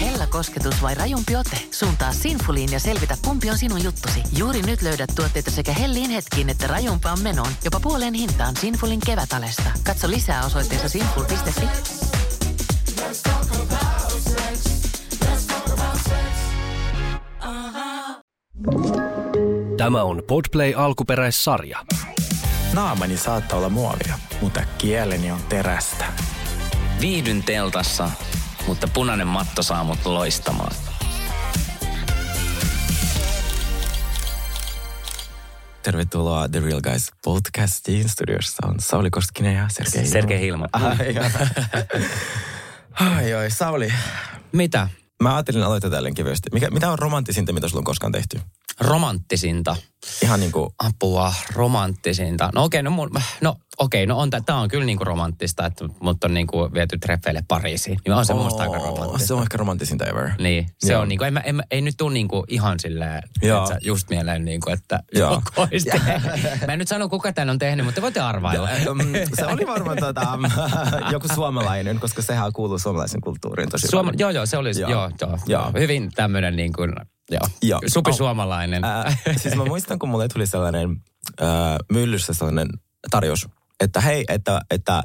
Hella kosketus vai rajumpi ote? Suuntaa Sinfuliin ja selvitä, kumpi on sinun juttusi. Juuri nyt löydät tuotteita sekä hellin hetkiin että rajumpaan menoon. Jopa puoleen hintaan Sinfulin kevätalesta. Katso lisää osoitteessa sinful.fi. Tämä on Podplay alkuperäissarja. Naamani saattaa olla muovia, mutta kieleni on terästä. Viihdyn teltassa, mutta punainen matto saa mut loistamaan. Tervetuloa The Real Guys podcastiin. Studiossa on Sauli Koskinen ja Sergei Hilmo. Sergei Hilmo. Ai, ai, ai, Sauli. Mitä? Mä ajattelin aloittaa tälleen kevyesti. Mikä, mitä on romanttisinta, mitä sulla on koskaan tehty? Romanttisinta. Ihan niin kuin, Apua, romanttisinta. No okei, no, mun, no, okei, no on, tää on kyllä niinku romanttista, että mut on niinku viety treffeille Pariisiin. Niin on se oh, musta aika romanttista. Se on ehkä romanttisinta ever. Niin, se Joo. on niinku, en, mä, en, mä- ei nyt tuu niinku ihan silleen, että just mieleen niinku, että Joo. Mä en nyt sano kuka tän on tehnyt, mutta voitte arvailla. Se oli varmaan tota, joku suomalainen, koska sehän kuuluu suomalaisen kulttuuriin tosi Suoma, paljon. joo, joo, se oli, Joo. joo, joo, joo, hyvin tämmönen niin kuin, joo, Joo. supisuomalainen. Ää, siis mä muistan, kun mulle tuli sellainen ää, myllyssä sellainen tarjous, että hei, että, että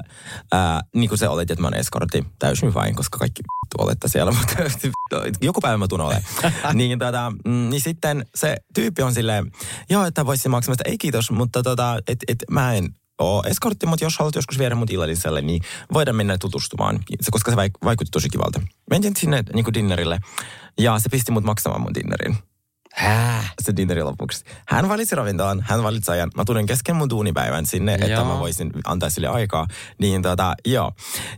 ää, niin kuin se oletti, että mä oon eskortti täysin vain, koska kaikki olette siellä, mutta joku päivä mä tuun ole. niin, tota, mm, niin sitten se tyyppi on silleen, joo, että voisin maksaa, että ei kiitos, mutta tota, et, et, mä en ole eskortti, mutta jos haluat joskus viedä mut illalliselle, niin voidaan mennä tutustumaan, koska se vaik- vaikutti tosi kivalta. Mentiin sinne niin dinnerille ja se pisti mut maksamaan mun dinnerin Hää? se dinneri lopuksi. Hän valitsi ravintolan, hän valitsi ajan. Mä tulin kesken mun duunipäivän sinne, että Joo. mä voisin antaa sille aikaa. Niin tota, joo.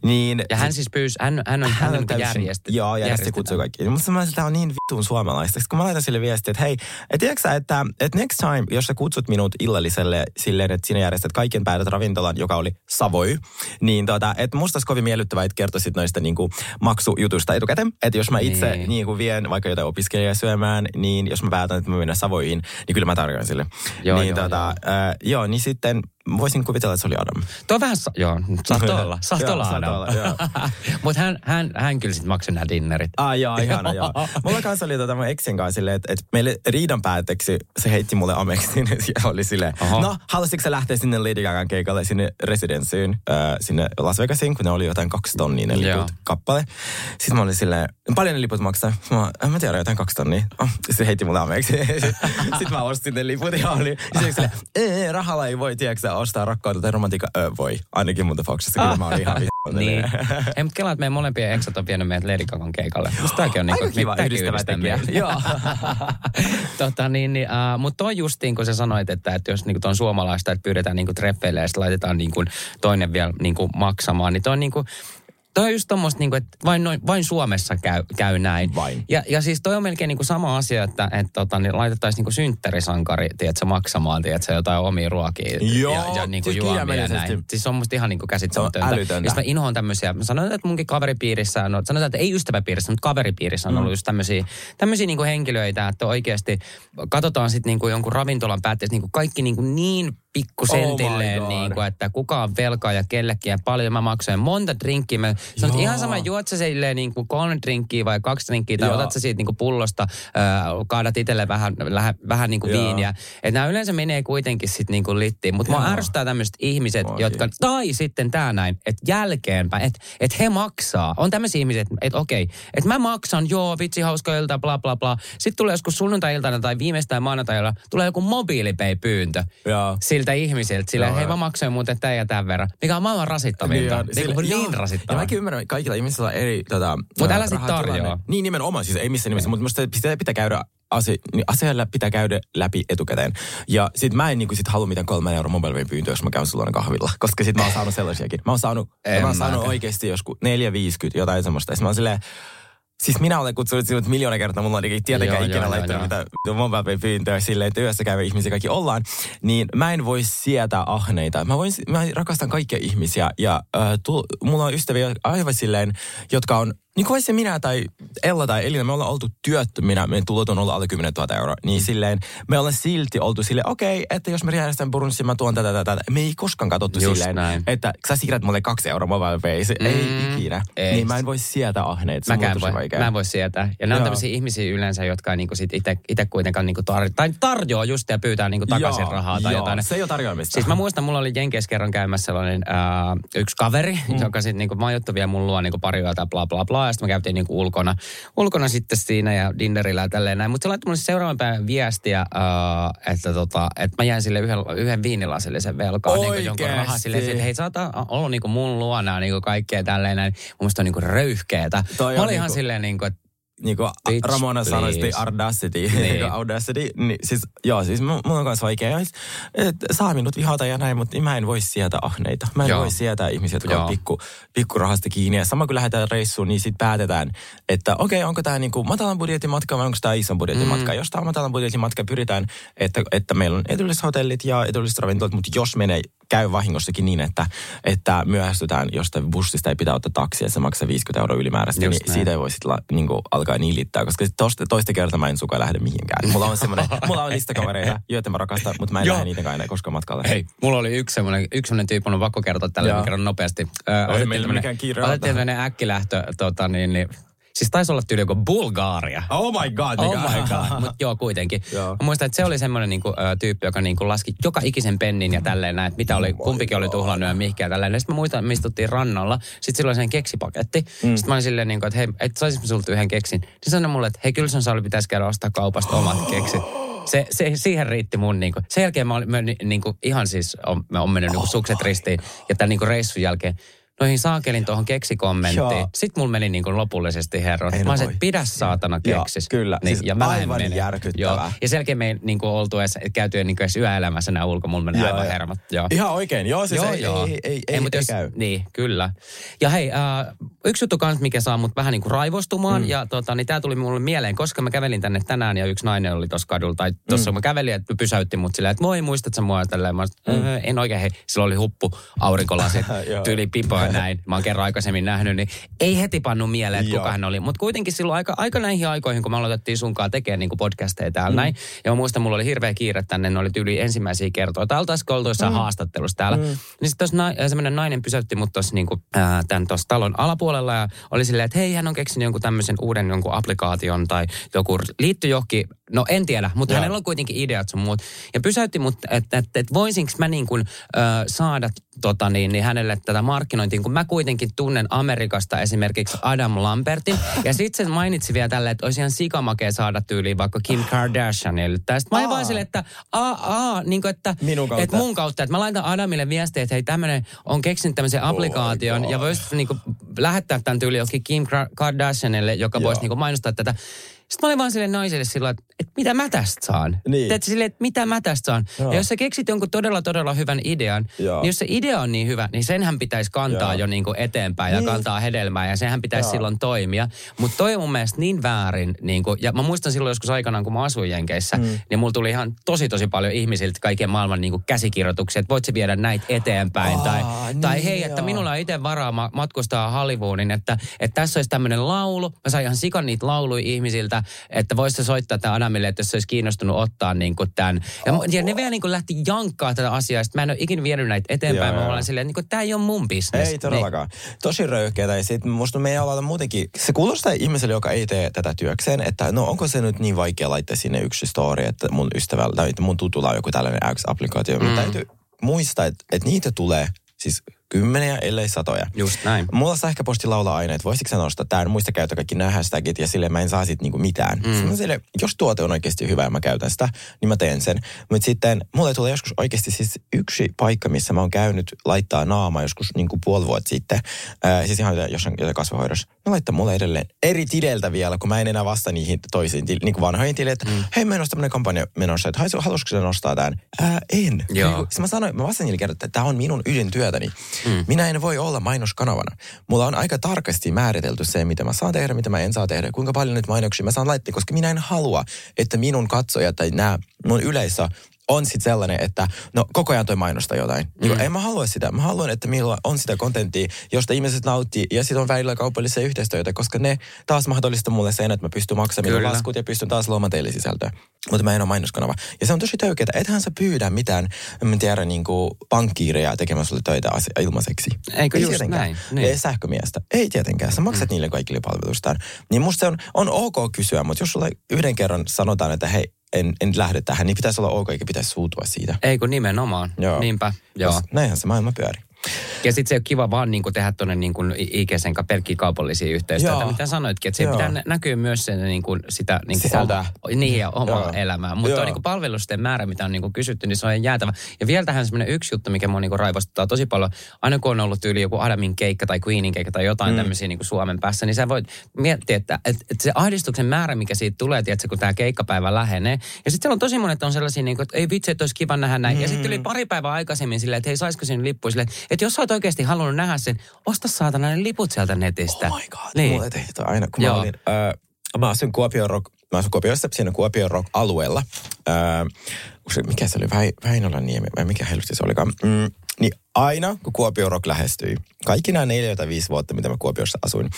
Niin, Ja hän siis pyysi, hän, hän on, hän on niin täysin- järjestetty. Joo, järjesti kutsui kaikki. Mutta mä sitä on niin vitun suomalaista. Kun mä laitan sille viestiä, että hei, et tiedätkö sä, että, että next time, jos sä kutsut minut illalliselle silleen, että sinä järjestät kaiken päivät ravintolan, joka oli Savoy, niin tota, että musta olisi kovin miellyttävää, että kertoisit noista niin kuin, maksujutuista etukäteen. Että jos mä itse Niin. niin. kuin vien vaikka jotain opiskelijaa syömään, niin jos mä päätän, että mä menen Savoyin, niin kyllä mä tarjoan sille. Joo, niin, joo, tota, joo. Äh, joo, niin sitten voisin kuvitella, että se oli Adam. Tuo on vähän, sa- joo, saattoi olla, saattoi olla joo. Mutta hän, hän, hän kyllä sitten maksoi nämä dinnerit. Ah, joo, ihana, joo. Mulla kanssa oli tota mun eksin kanssa silleen, että, että meille riidan päätteeksi se heitti mulle Amexin ja oli silleen, Oho. no halusitko sä lähteä sinne Lady Gagan keikalle sinne residencyyn, äh, sinne Las Vegasiin, kun ne oli jotain kaksi tonnia ne Joo. liput kappale. Sitten mä olin silleen, paljon ne liput maksaa? Mä, en mä tiedä, jotain kaksi tonnia. Oh, se heitti mulle Amexin. Sitten mä ostin ne liput ja oli sitten silleen, ei, rahalla ei voi, tiedätkö ostaa rakkautta tai romantiikkaa. Ö, voi, ainakin mun tapauksessa, kyllä mä olin ihan vittu. Niin. Ei, mutta kelaa, että meidän molempien eksat on vienyt meidät Lady Gagan keikalle. Musta tämäkin on niinku, Aika kiva yhdistävä tekijä. Joo. tota, niin, niin, uh, mutta toi justiin, kun sä sanoit, että, että jos niinku, on suomalaista, että pyydetään niinku, treffeille ja sitten laitetaan niinku, toinen vielä niinku, maksamaan, niin toi on niinku, Toi on just tommoista, niinku, että vain, noin, vain Suomessa käy, käy näin. Vain. Ja, ja siis toi on melkein niinku sama asia, että et, tota, niin laitettaisiin niinku synttärisankari, tiedätkö, maksamaan, tiedätkö, jotain omia ruokia Joo, ja, ja niinku siis juomia ja näin. Siis se on musta ihan niinku käsittämätöntä. älytöntä. Ja sit mä inhoan tämmöisiä, mä sanon, että munkin kaveripiirissä on, sanotaan, että ei ystäväpiirissä, mutta kaveripiirissä on Mm. ollut just tämmöisiä, tämmöisiä niinku henkilöitä, että oikeasti katsotaan sitten niinku jonkun ravintolan päätteessä niinku kaikki niinku niin pikkusentilleen, Oh God. niinku, että kuka on velkaa ja kellekin ja paljon mä maksoin. Monta drinkkiä. Mä että Joo. ihan sama, juot sä silleen niinku kolme drinkkiä vai kaksi drinkkiä, tai Joo. otat sä siitä niinku pullosta, äh, kaadat itselle vähän, vähän, vähän niinku Joo. viiniä. Että nämä yleensä menee kuitenkin sitten niinku littiin. Mutta mua ärsyttää tämmöiset ihmiset, Oi. jotka, tai sitten tää näin, että jälkeenpäin, että et he maksaa. On tämmöisiä ihmisiä, että et okei, että mä maksan, joo, vitsi, hauska ilta, bla bla bla. Sitten tulee joskus sunnuntai-iltana tai viimeistään maanantaina, tulee joku mobiilipay-pyyntö Joo. siltä ihmisiltä. Silleen, Joo, hei mä maksoin muuten tämän ja tämän verran. Mikä on maailman rasittavinta. Niin, sille- niin, joo. niin Ja mäkin ymmärrän, että kaikilla ihmisillä on eri tota, Mut älä ää, sit rahatilanne. tarjoa. Niin nimenomaan, siis ei missään nimessä, mutta musta pitää, pitää käydä asia, niin asialla pitää käydä läpi etukäteen. Ja sit mä en niinku sit halua mitään kolmen euron mobile pyyntöä, jos mä käyn sulla kahvilla. Koska sit mä oon saanut sellaisiakin. Mä oon saanut, En mä oon saanut mäkään. oikeasti joskus 4,50 jotain semmoista. Ja mä oon silleen, Siis minä olen kutsunut sinut miljoona kertaa, mulla on tietenkään Joo, ikinä joo, laittanut joo, mitä mobile pyyntöä silleen, että työssä käyvä ihmisiä kaikki ollaan, niin mä en voi sietää ahneita. Mä, voin, mä rakastan kaikkia ihmisiä ja äh, tu, mulla on ystäviä aivan silleen, jotka on niin kuin se minä tai Ella tai Elina, me ollaan oltu työttöminä, meidän tulot on ollut alle 10 000 euroa. Niin mm. silleen, me ollaan silti oltu silleen, okei, okay, että jos me järjestän Burunsin, mä tuon tätä, tätä. Me ei koskaan katsottu Just silleen, näin. että sä siirrät mulle kaksi euroa mobile pay. Mm, ei ikinä. ei. Niin mä en voi sietää ahneet. Se Mäkään voi, vaikea. mä en voi sietää. Ja nämä on tämmöisiä ihmisiä yleensä, jotka niinku sit ite, ite kuitenkaan niinku tar- tai tarjoaa just ja pyytää niinku takaisin Joo, rahaa tai joo, jotain. Se ei ole tarjoamista. Siis mä muistan, mulla oli Jenkeissä kerran käymässä sellainen ää, yksi kaveri, mm. joka sitten niinku majoittui vielä mun luo niinku pari yötä bla bla bla. Ja sitten me käytiin niinku ulkona, ulkona sitten siinä ja dinnerillä ja tälleen näin. Mutta se laittoi mulle seuraavan päivän viestiä, ää, että, tota, että mä jäin sille yhden, yhden viinilasillisen velkaan niinku jonkun Oikeesti? rahaa silleen, että hei sä oot ollut niinku mun luona niinku kaikkea tälleen näin. Mun mielestä on niinku röyhkeetä. Toi Mä olin ihan niinku- silleen niinku, että niin kuin Bitch, Ramona sanoi, please. sitten audacity. Niin. Niin. audacity. Niin, siis, joo, siis mun mun on kanssa vaikea. että saa minut vihata ja näin, mutta mä en voi sietää ahneita. Mä en Joo. voi sietää ihmisiä, jotka Joo. on pikku, pikkurahasta kiinni. Ja sama kun lähdetään reissuun, niin sitten päätetään, että okei, okay, onko tämä niinku matalan budjetin matka vai onko tämä ison budjetin Mm. matka. Jos tämä on matalan budjetin matka, pyritään, että, että meillä on edulliset hotellit ja edulliset ravintolat, mutta jos menee käy vahingossakin niin, että, että myöhästytään jostain bussista ei pitää ottaa taksia ja se maksaa 50 euroa ylimääräistä, Just niin näin. siitä ei voi sitten niin alkaa nilittää, koska sit toista, toista kertaa mä en suka lähde mihinkään. Mulla on semmoinen, mulla on listakavereita, joita mä rakastan, mutta mä en lähde niitä aina koskaan matkalle. Hei, mulla oli yksi semmoinen, yksi semmoinen tyyppi, on pakko kertoa tällä kerran nopeasti. Ö, otettiin meillä mikään kiire Otettiin tämmöinen äkkilähtö, tota niin, niin Siis taisi olla tyyli joku Bulgaaria. Oh my god, Oh my god, mutta joo kuitenkin. Joo. Mä muistan, että se oli semmoinen niinku, ö, tyyppi, joka niinku laski joka ikisen pennin ja tälleen näin, että mitä oli, kumpikin oli tuhlannut ja mihinkään ja tälleen. Sitten mä muistan, että me istuttiin rannalla, sitten sillä oli sen keksipaketti. Mm. Sitten mä olin silleen, niinku, että hei, et saisinko sulta yhden keksin? Niin sanoi mulle, että hei, kyllä sun Sauli pitäisi käydä ostaa kaupasta omat keksit. Se, se, siihen riitti mun niinku. Sen jälkeen mä olin mä, ni- niinku, ihan siis, on, mä oon mennyt niinku sukset ristiin. Ja tämän niinku reissun jälkeen noihin saakelin tuohon keksikommenttiin. Joo. Sitten mulla meni niinku lopullisesti herro. Ei Mä olisin, että pidä saatana Joo, keksis. kyllä. Niin, Siis ja mä aivan järkyttävää. Joo. Ja sen jälkeen me ei niin kuin, oltu edes, käyty niin kuin edes yöelämässä nämä ulko, mulla menee Joo, aivan joo. hermot. Joo. Ihan oikein, joo, siis joo, ei, joo. ei, ei, ei, mut ei jos, käy. Niin, kyllä. Ja hei, äh, yksi juttu kans, mikä saa mut vähän niin kuin raivostumaan, mm. ja tota, niin tää tuli mulle mieleen, koska mä kävelin tänne tänään, ja yksi nainen oli tuossa kadulla, tai tuossa mm. mä kävelin, että pysäytti mut silleen, että moi, muistat sä mua, tälleen, mä mm. en oikein, hei, sillä oli huppu, aurinkolasit, Joo. tyyli pipo ja näin, mä oon kerran aikaisemmin nähnyt, niin ei heti pannu mieleen, että kuka hän oli, mutta kuitenkin silloin aika, aika näihin aikoihin, kun me aloitettiin sunkaan tekemään niin podcasteja täällä mm. näin, ja mä muistan, mulla oli hirveä kiire tänne, ne oli tyyli ensimmäisiä kertoja, oltaisiko oltu jossain mm. haastattelussa täällä, mm. niin sitten na- semmoinen nainen pysäytti mut tuossa niinku, tämän tuossa talon alapuolella, ja oli silleen, että hei, hän on keksinyt jonkun tämmöisen uuden jonkun applikaation, tai joku liittyy johonkin, no en tiedä, mutta Joo. hänellä on kuitenkin ideat sun muut, ja pysäytti mut, että et, et voisinko mä niin kuin, ö, saada tota niin, niin hänelle tätä markkinointia, kun mä kuitenkin tunnen Amerikasta esimerkiksi Adam Lambertin. Ja sitten se mainitsi vielä tälle, että olisi ihan sikamakea saada tyyliin vaikka Kim Kardashianille. Tästä mä vaan silleen, että aa, aa, niin kuin, että, Minun kautta. että mun kautta. Että mä laitan Adamille viestiä, että hei tämmönen on keksinyt tämmöisen applikaation God. ja voisi niin kuin, lähettää tämän tyyliin jokin Kim Kar- Kardashianille, joka voisi niin kuin, mainostaa tätä. Sitten mä olin vaan sille naiselle silloin, että mitä mä tästä saan? Niin. Teet silleen, että mitä mä tästä saan? Joo. Ja jos sä keksit jonkun todella, todella hyvän idean, Joo. niin jos se idea on niin hyvä, niin senhän pitäisi kantaa Joo. jo niin kuin eteenpäin ja Niin. kantaa hedelmää ja sehän pitäisi Joo. silloin toimia. Mutta toi on mun mielestä niin väärin. Niin kuin, ja mä muistan silloin joskus aikanaan, kun mä asuin Jenkeissä, mm. niin mulla tuli ihan tosi tosi paljon ihmisiltä kaiken maailman niin kuin käsikirjoituksia, että voit sä viedä näitä eteenpäin. Aa, tai, niin tai hei, että minulla on itse varaa ma- matkustaa Hollywoodin, että, että tässä olisi tämmöinen laulu. Mä sain ihan sikan niitä lauluja ihmisiltä, että vois se soittaa tämän Adamille, että jos se olisi kiinnostunut ottaa niin kuin tämän. Ja, mu- ja ne vielä niin kuin lähti jankkaa tätä asiaa. Sitten mä en ole ikinä vienyt näitä eteenpäin. Joo, mä olen silleen, että niin tämä ei ole mun bisnes. Ei todellakaan. Tosi röyhkeätä. Ja sitten musta meidän alalla muutenkin, se kuulostaa ihmiselle, joka ei tee tätä työkseen, että no onko se nyt niin vaikea laittaa sinne yksi story, että mun ystävällä tai että mun tutulla on joku tällainen X-applikaatio. Mm. Mutta täytyy muistaa, että, että niitä tulee siis kymmeniä, ellei satoja. Just näin. Mulla sähköposti laulaa aina, että voisitko sä nostaa tämän, muista käyttää kaikki nämä hashtagit ja sille mä en saa sit niinku mitään. Mm. Sitten mä sille, jos tuote on oikeasti hyvä ja mä käytän sitä, niin mä teen sen. Mutta sitten mulle tulee joskus oikeasti siis yksi paikka, missä mä oon käynyt laittaa naama joskus niinku puoli vuotta sitten. Ää, siis ihan jossain kasvahoidossa. Ne laittaa mulle edelleen eri tileiltä vielä, kun mä en enää vasta niihin toisiin til, niinku vanhoihin tileille, että mm. hei meillä olisi tämmöinen kampanja menossa, että haluaisitko sä nostaa tämän? Ää, en. Joo. Niinku, Siis mä sanoin, mä vastasin niille kerran, että tämä on minun ydintyötäni. Mm. Minä en voi olla mainoskanavana. Mulla on aika tarkasti määritelty se, mitä mä saan tehdä, mitä mä en saa tehdä, kuinka paljon nyt mainoksia mä saan laittaa, koska minä en halua, että minun katsojat tai nämä mun yleisö on sitten sellainen, että no koko ajan toi mainostaa jotain. Niin mm. En mä halua sitä. Mä haluan, että minulla on sitä kontenttia, josta ihmiset nauttii ja sitten on välillä kaupallisia yhteistyötä, koska ne taas mahdollistaa mulle sen, että mä pystyn maksamaan minun laskut ja pystyn taas luomaan teille sisältöä. Mutta mä en ole mainoskanava. Ja se on tosi töykeää. Ethän sä pyydä mitään, mä tiedä, niin kuin pankkiireja tekemään sulle töitä asia- ilmaiseksi. Eikö Ei just tietenkään. näin? Niin. Ei sähkömiestä. Ei tietenkään. Sä maksat mm. niille kaikille palvelustaan. Niin musta se on, on ok kysyä, mutta jos sulle yhden kerran sanotaan, että hei, en, en lähde tähän, niin pitäisi olla ok, eikä pitäisi suutua siitä. Ei kun nimenomaan. Joo. Niinpä, joo. Näinhän se maailma pyörii. Ja sitten se on kiva vaan niin tehdä tuonne niin ikäisen pelkkiä kaupallisia yhteistyötä, Joo. mitä sanoitkin. Että se pitää nä- näkyä myös sen niin kuin, sitä niin kuin oma, niin, ja omaa Joo. elämää. Mutta niin palvelusten määrä, mitä on niin kuin kysytty, niin se on jäätävä. Ja vielä tähän semmoinen yksi juttu, mikä mua niin kuin raivostuttaa tosi paljon. Aina kun on ollut yli joku Adamin keikka tai Queenin keikka tai jotain mm. tämmöisiä niin kuin Suomen päässä, niin sä voit miettiä, että, että, että se ahdistuksen määrä, mikä siitä tulee, tiedätkö, kun tämä keikkapäivä lähenee. Ja sitten siellä on tosi monet on sellaisia, niin kuin, että ei vitsi, että olisi kiva nähdä näin. Mm. Ja sitten yli pari päivää aikaisemmin silleen, että hei, saisiko sinne lippu silleen, että jos sä oot oikeasti halunnut nähdä sen, osta saatana ne liput sieltä netistä. Oh my god, Niin. mulle aina, kun Joo. mä olin, äh, mä asun Kuopion rock, mä asun Kuopiossa, siinä Kuopion rock alueella. Äh, se- mikä se oli, Väi, Väinölän niemi, vai mikä helvetti se olikaan. Mm, niin aina, kun Kuopion rock lähestyi, kaikki nämä neljä tai viisi vuotta, mitä mä Kuopiossa asuin,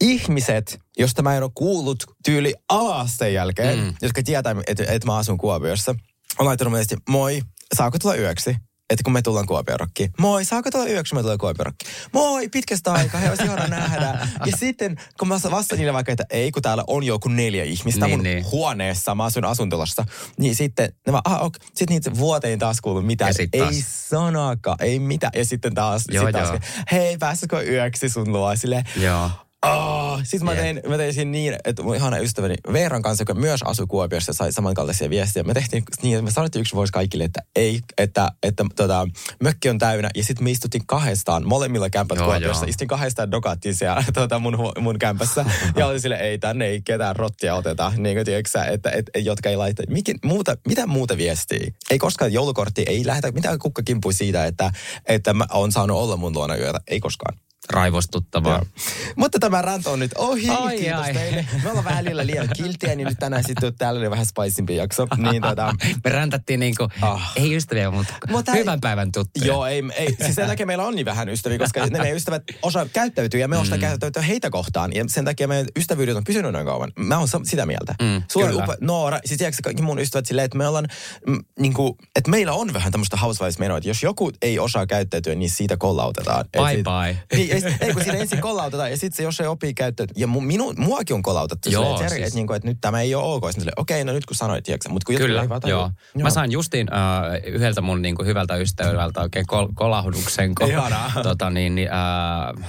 ihmiset, josta mä en ole kuullut tyyli alasteen jälkeen, mm. jotka tietää, että, että mä asun Kuopiossa, on laittanut viesti, moi, saako tulla yöksi? Että kun me tullaan Kuopiorokkiin. Moi, saako tulla yöksi, kun me tullaan Kuopiorokkiin? Moi, pitkästä aikaa, he olisi ihana nähdä. Ja sitten, kun mä vastaan niille vaikka, että ei, kun täällä on joku neljä ihmistä Niin, mun niin. huoneessa, mä asun asuntolassa. Niin sitten, ne vaan, ah, okay. Sitten niitä vuoteen taas kuuluu mitään. Ei taas. sanakaan, ei mitään. Ja sitten taas, Joo, sit taas joo. hei, päästäkö yöksi sun luo? Silleen, Joo. Oh, siis mä tein, mä tein siinä niin, että mun ihana ystäväni Veeran kanssa, joka myös asui Kuopiossa, sai samankaltaisia viestiä. Me tehtiin niin, että me sanottiin yksi vuosi kaikille, että ei, että, että tota, mökki on täynnä. Ja sitten me istuttiin kahdestaan, molemmilla kämpät Joo, Kuopiossa. joo. Istuttiin kahdestaan dokattiin siellä tota, mun, mun kämpässä. ja oli sille, ei tänne ei ketään rottia oteta. Niin kuin tiedätkö sä, että, että, jotka ei laita. Mikin, muuta, mitä muuta viestiä? Ei koskaan joulukortti, ei lähetä mitään kukka kimpui siitä, että, että mä oon saanut olla mun luona yötä. Ei koskaan. Raivostuttavaa. Joo. Mutta tämä rant on nyt ohi. Ai, Kiitos ai. teille. Me ollaan välillä liian kiltiä, niin nyt tänään sitten täällä oli vähän spaisimpi jakso. Niin tota, Me räntättiin niinku, Ah. ei ystäviä, mutta, ei- hyvän päivän tuttuja. Joo, ei, ei, siis sen takia meillä on niin vähän ystäviä, koska ne meidän ystävät osaa käyttäytyä ja me osaa käyttäytyä heitä kohtaan. Ja sen takia meidän ystävyydet on pysynyt noin kauan. Mä oon sitä mieltä. Mm, kyllä. upe, Noora, siis tiedätkö kaikki mun ystävät silleen, että me ollaan, mm, niin kuin, että meillä on vähän tämmöistä housewives-menoa, että jos joku ei osaa käyttäytyä, niin siitä kollautetaan. Et Bye sit- bye. Niin, ei, ei kun siinä ensin kollautetaan ja sitten se, jos se opii käyttäytyä, ja mu, minu, muakin on kollautettu Joo, silleen, että, siis. siis. että, niin kuin, että nyt tämä ei ole ok. Sitten okei, no nyt kun sanoit, tiedätkö, mutta kun Kyllä, ei tajua. joo. Mä sain justiin äh, yhdeltä mun niinku, hyvältä ystävältä oikein kol- kolahduksen. Ihanaa. tota, niin, niin, äh,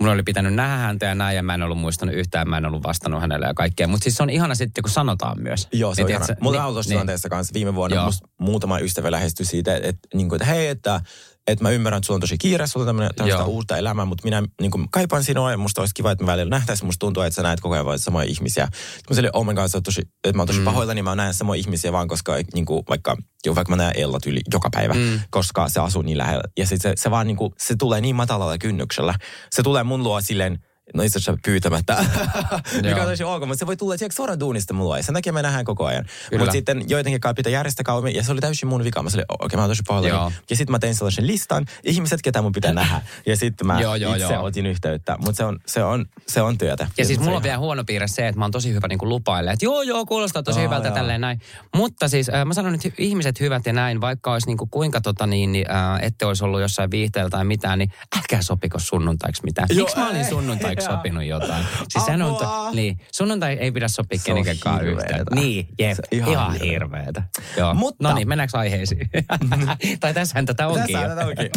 mun oli pitänyt nähdä häntä ja näin, ja mä en ollut muistanut yhtään, mä en ollut vastannut hänelle ja kaikkea. Mutta siis se on ihana sitten, kun sanotaan myös. Joo, se on Niin, ihana. tiedätkö, Mulla niin- on ollut niin. tilanteessa kanssa viime vuonna, Joo. muutama ystävä lähestyi siitä, että, että, niin kuin, että hei, että, että mä ymmärrän, että sulla on tosi kiire, sulla on tämmöinen, tämmöistä uutta elämää, mutta minä niin kuin, kaipaan sinua ja musta olisi kiva, että me välillä nähtäisiin. Musta tuntuu, että sä näet koko ajan vain samoja ihmisiä. Mä silleen, oh my god, tosi, että mä oon tosi mm. pahoillani, niin mä näen samoja ihmisiä vaan, koska niin kuin, vaikka, jo, vaikka mä näen Ellat yli joka päivä, mm. koska se asuu niin lähellä. Ja sit se, se vaan niin kuin, se tulee niin matalalla kynnyksellä. Se tulee mun luo silleen, No itse asiassa pyytämättä, mikä on tosi ok, mutta se voi tulla tiedätkö, suoraan duunista mulla ja sen takia me nähdään koko ajan. Mutta sitten joidenkin kai pitää järjestää kauemmin ja se oli täysin mun vika. Mä olin, okei okay, mä oon tosi pahoillani. Ja sitten mä tein sellaisen listan, ihmiset, ketä mun pitää nähdä. Ja sitten mä Joo, joo, itse joo. otin yhteyttä. Mutta se on, se, on, se on työtä. Ja siis mulla on vielä huono piirre se, että mä oon tosi hyvä niin lupaille. Että joo, joo, kuulostaa tosi Aa, hyvältä joo. tälleen näin. Mutta siis äh, mä sanon, hy- ihmiset hyvät ja näin, vaikka olisi niin kuin kuinka tota niin, niin äh, ette olisi ollut jossain viihteellä tai mitään, niin älkää sopiko sunnuntaiksi mitään. Miksi mä olin sunnuntaiksi. Sopinut jotain? Siis sehän on, to, niin, sunnuntai ei pidä sopia kenenkään yhteen. Niin, jep, Se ihan, on ihan hirveetä. Joo. Mutta- No niin, mennäänkö aiheisiin? tai tässähän tätä onkin Tässä tätä onkin.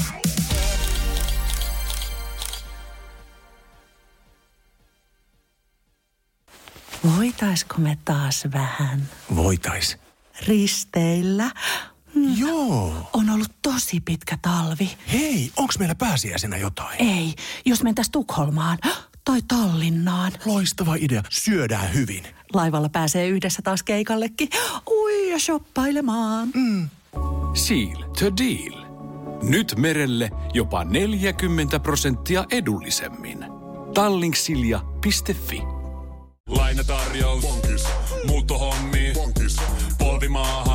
Voitaisko me taas vähän Voitais. risteillä? Joo. On ollut tosi pitkä talvi. Hei, onks meillä pääsiäisenä jotain? Ei, jos mentäis Tukholmaan tai Tallinnaan. Loistava idea. Syödään hyvin. Laivalla pääsee yhdessä taas keikallekin. Ui ja shoppailemaan. Seal to deal. Nyt merelle jopa 40 prosenttia edullisemmin. Tallingsilja.fi Lainatarjous. Bonkis. Muuttohommi. Bonkis. Polvimaaha.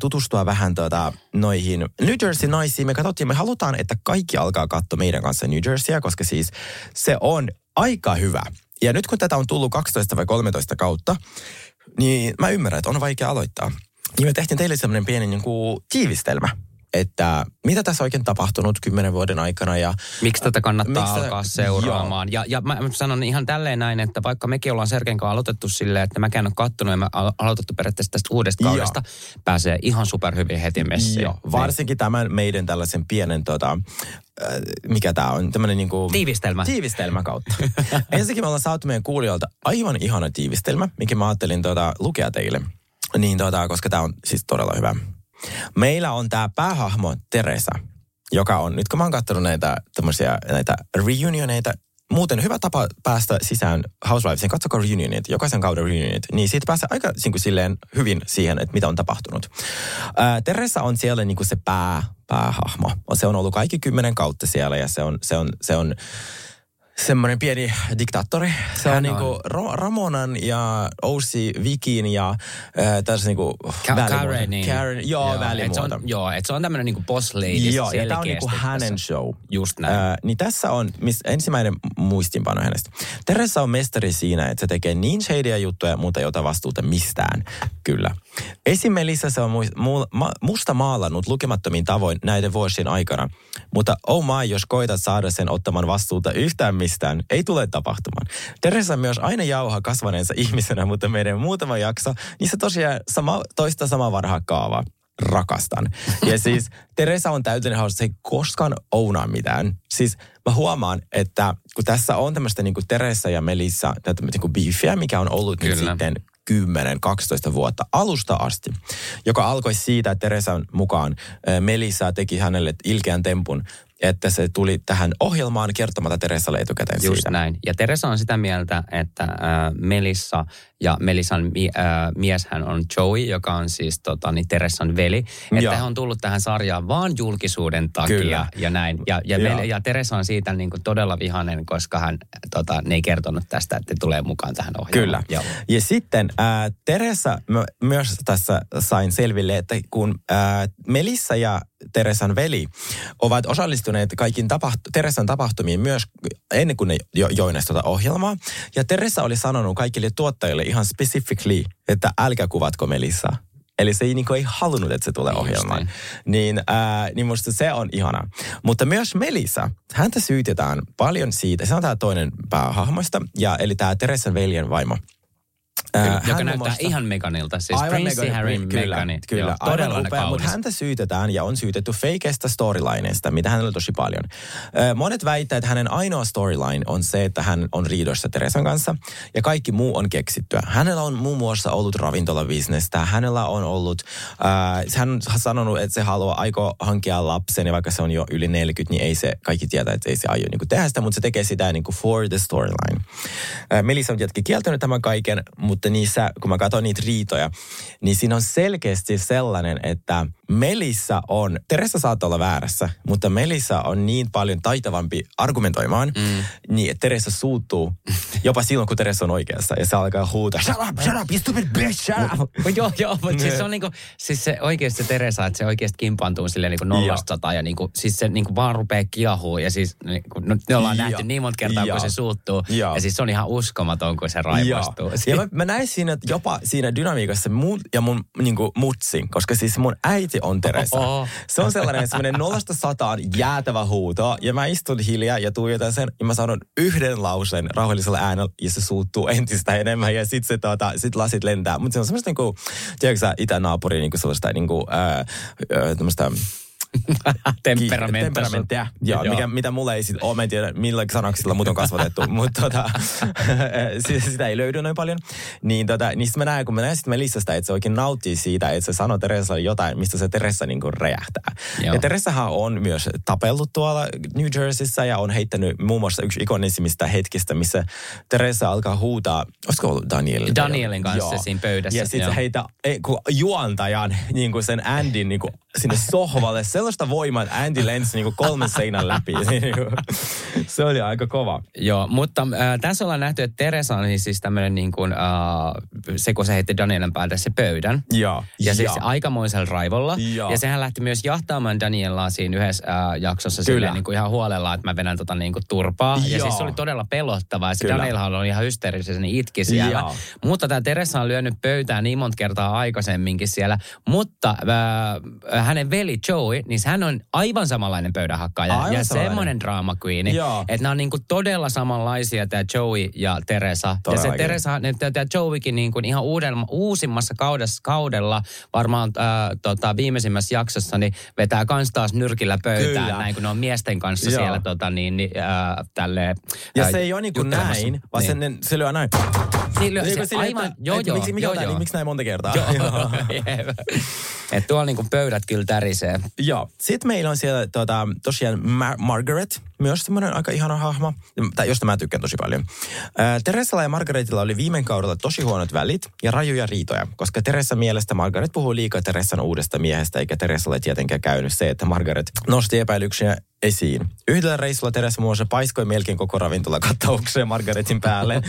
tutustua vähän tuota, noihin New Jersey naisiin. Me katsottiin, me halutaan, että kaikki alkaa katsoa meidän kanssa New Jerseyä, koska siis se on aika hyvä. Ja nyt kun tätä on tullut 12 vai 13 kautta, niin mä ymmärrän, että on vaikea aloittaa. Niin me tehtiin teille semmoinen pieni niin kuin, tiivistelmä, että mitä tässä oikein tapahtunut kymmenen vuoden aikana ja Miksi tätä kannattaa Miksi tätä- alkaa seuraamaan? Ja, ja mä sanon ihan tälleen näin, että vaikka mekin ollaan Sergen kanssa aloitettu silleen, että mäkään en ole kattonut ja al- aloitettu periaatteessa tästä uudesta Joo. kaudesta, pääsee ihan superhyvin heti messiin. Joo, varsinkin tämän meidän tällaisen pienen, tota, äh, mikä tämä on, tämmöinen niinku... Tiivistelmä. Tiivistelmä kautta. Ensinnäkin me ollaan saatu meidän kuulijoilta aivan ihana tiivistelmä, mikä mä ajattelin tota, lukea teille. Niin tota, koska tämä on siis todella hyvä. Meillä on tämä päähahmo Teresa, joka on, nyt kun mä oon katsonut näitä, tämmöisiä, näitä reunioneita, muuten hyvä tapa päästä sisään Housewivesiin, katsokaa reunionit, jokaisen kauden reunionit, niin siitä pääsee aika niin kuin silleen hyvin siihen, että mitä on tapahtunut. Ää, Teresa on siellä niin kuin se pää, päähahmo. Se on ollut kaikki kymmenen kautta siellä ja se on, se on, se on semmoinen pieni diktaattori. Se on, niinku. Ro- Ramonan ja Ousi Vikin ja äh, tässä niinku Ka- välimuoto. Karenin. Karen, joo, et se välimuoto. on, joo, että se on tämmöinen niinku boss lady Joo, ja tämä on niinku hänen tässä. show. Just näin. Ää, niin tässä on miss, ensimmäinen muistinpano hänestä. Teresa on mestari siinä, että se tekee niin shadyä juttuja, mutta ei ota vastuuta mistään. Kyllä. Esimerkiksi se on musta maalannut lukemattomin tavoin näiden vuosien aikana. Mutta oh my, jos koitat saada sen ottamaan vastuuta yhtään mistään, ei tule tapahtumaan. Teresa myös aina jauhaa kasvaneensa ihmisenä, mutta meidän muutama jakso, niin se tosiaan sama, toista sama varhaa kaavaa rakastan. Ja siis Teresa on täytynyt hauska, se ei koskaan ounaa mitään. Siis mä huomaan, että kun tässä on tämmöistä niin Teresa ja Melissa, tätä niin beefiä, mikä on ollut nyt Kyllä. sitten 10-12 vuotta alusta asti, joka alkoi siitä, että Teresan mukaan Melissa teki hänelle ilkeän tempun, että se tuli tähän ohjelmaan kertomatta Teresalle etukäteen Just siitä. näin. Ja Teresa on sitä mieltä, että äh, Melissa ja Melissan mi, äh, mieshän on Joey, joka on siis tota, niin Teresan veli. Että hän on tullut tähän sarjaan vaan julkisuuden takia Kyllä. ja näin. Ja, ja. Mel, ja Teresa on siitä niin kuin todella vihainen, koska hän tota, ne ei kertonut tästä, että tulee mukaan tähän ohjelmaan. Kyllä. Joo. Ja sitten äh, Teresa mä myös tässä sain selville, että kun äh, Melissa ja Teresan veli ovat osallistuneet kaikkiin tapahtu- Teresan tapahtumiin myös ennen kuin ne jo- joinasivat tuota ohjelmaa. Ja Teresa oli sanonut kaikille tuottajille ihan specifically, että älkää kuvatko Melissaa. Eli se ei, niin ei halunnut, että se tulee Just ohjelmaan. niin. Niin, ää, niin musta se on ihana. Mutta myös Melissa, häntä syytetään paljon siitä, se on tämä toinen päähahmoista, ja, eli tämä Teresan veljen vaimo. Kyllä, joka hän näyttää muassa- ihan Meganilta. Siis Aivan Prinssi Meghan- Harryn kyllä, Megani. Kyllä, Joo, aivan todella upea, mutta häntä syytetään ja on syytetty feikeistä storylineista, mitä hänellä on tosi paljon. Monet väittävät, että hänen ainoa storyline on se, että hän on riidoissa Teresan kanssa ja kaikki muu on keksittyä. Hänellä on muun muassa ollut ravintolabisnestä, hänellä on ollut, äh, hän on sanonut, että se haluaa aiko hankkia lapsen ja vaikka se on jo yli 40, niin ei se, kaikki tietää, että ei se aio niin tehdä sitä, mutta se tekee sitä niin kuin for the storyline. Äh, Melissa on tietenkin kieltänyt tämän kaiken, mutta niissä, kun mä katson niitä riitoja, niin siinä on selkeästi sellainen, että Melissa on, Teresa saattaa olla väärässä, mutta Melissa on niin paljon taitavampi argumentoimaan, mm. niin että Teresa suuttuu jopa silloin, kun Teresa on oikeassa. Ja se alkaa huutaa, shut up, shut up, you stupid bitch, shut up. Mut joo, joo, mutta siis se on niinku, siis se oikeasti Teresa, että se oikeasti kimpaantuu silleen niinku nollasta sata ja niinku, siis se niinku vaan rupeaa kiahuu ja siis niinku, no, me ollaan Joo. nähty niin monta kertaa, Joo. kun se suuttuu Joo. ja siis se on ihan uskomaton, kun se raivostuu. Joo. Ja mä, mä näin siinä jopa siinä dynamiikassa mun ja mun niinku, mutsin, koska siis mun äiti on Teresa. Oho. Se on sellainen semmoinen nollasta sataan jäätävä huuto. Ja mä istun hiljaa ja tuijotan sen ja mä sanon yhden lauseen rauhallisella äänellä ja se suuttuu entistä enemmän ja sit se tota, sit lasit lentää. Mutta se on semmoista niinku, tiedätkö sä, itänaapuri niinku sellaista niinku, ää, ää, tämmöistä Temperamenttia. Joo, Joo. mikä, mitä mulla ei sit ole, mä en tiedä millä sanaksilla mut on kasvatettu, mutta tota, sitä, sitä ei löydy noin paljon. Niin, tota, niin sit mä näen, kun mä näen sit Melissasta, että se oikein nauttii siitä, että se sanoo Teresalle jotain, mistä se Teresa niinku räjähtää. Joo. Ja Teresahan on myös tapellut tuolla New Jerseyssä ja on heittänyt muun muassa yksi ikonisimmista hetkistä, missä Teresa alkaa huutaa, olisiko ollut Daniel? Danielin kanssa siinä pöydässä, Ja sitten joo. se heitä ei, kun juontajan niin kuin sen Andin niin kuin sinne sohvalle. Sellaista voimaa, että Andy lensi niin kuin kolmen seinän läpi. Niinku, se oli aika kova. Joo, mutta äh, tässä ollaan nähty, että Teresa on siis tämmöinen niin kuin, äh, se kun se heitti Danielin päältä se pöydän. Joo. Ja siis Joo. aikamoisella raivolla. Joo. Ja sehän lähti myös jahtaamaan Danielaa siinä yhdessä äh, jaksossa Kyllä. silleen, niin kuin ihan huolella, että mä vedän tota niin kuin turpaa. Ja Joo. siis se oli todella pelottavaa. Ja se Kyllä. Danielhan oli ihan hysteerisesti, niin itki siellä. Joo. Mutta tämä Teresa on lyönyt pöytään niin monta kertaa aikaisemminkin siellä. Mutta äh, hänen veli Joey, niin hän on aivan samanlainen pöydänhakkaaja. Aivan ja samanlainen. semmoinen drama queeni. Joo. Että nämä on niin kuin todella samanlaisia tämä Joey ja Teresa. Ja se Todellakin. Teresa, tämä Joeykin niin kuin ihan uudella, uusimmassa kaudessa, kaudella, varmaan äh, tota, viimeisimmässä jaksossa, niin vetää kans taas nyrkillä pöytään, Kyllä. näin kun ne on miesten kanssa Joo. siellä tota, niin, niin, äh, tälleen, Ja äh, se ei ole niin kuin juttelemassa. näin, vaan niin. niin. se, lyö näin. Niin, lyö, se, aivan, että- joo, joo, miksi, mikä joo, joo. niin, miksi näin monta kertaa? Joo. Et tuolla niinku pöydät kyllä tärisee. Joo. Sitten meillä on siellä tota, tosiaan Mar- Margaret, myös semmoinen aika ihana hahmo, tai josta mä tykkään tosi paljon. Ää, Teresalla ja Margaretilla oli viime kaudella tosi huonot välit ja rajuja riitoja, koska Teresa mielestä Margaret puhuu liikaa Teresan uudesta miehestä, eikä Teresalle tietenkään käynyt se, että Margaret nosti epäilyksiä esiin. Yhdellä reissulla Teresa muun muassa paiskoi melkein koko ravintolakattaukseen Margaretin päälle.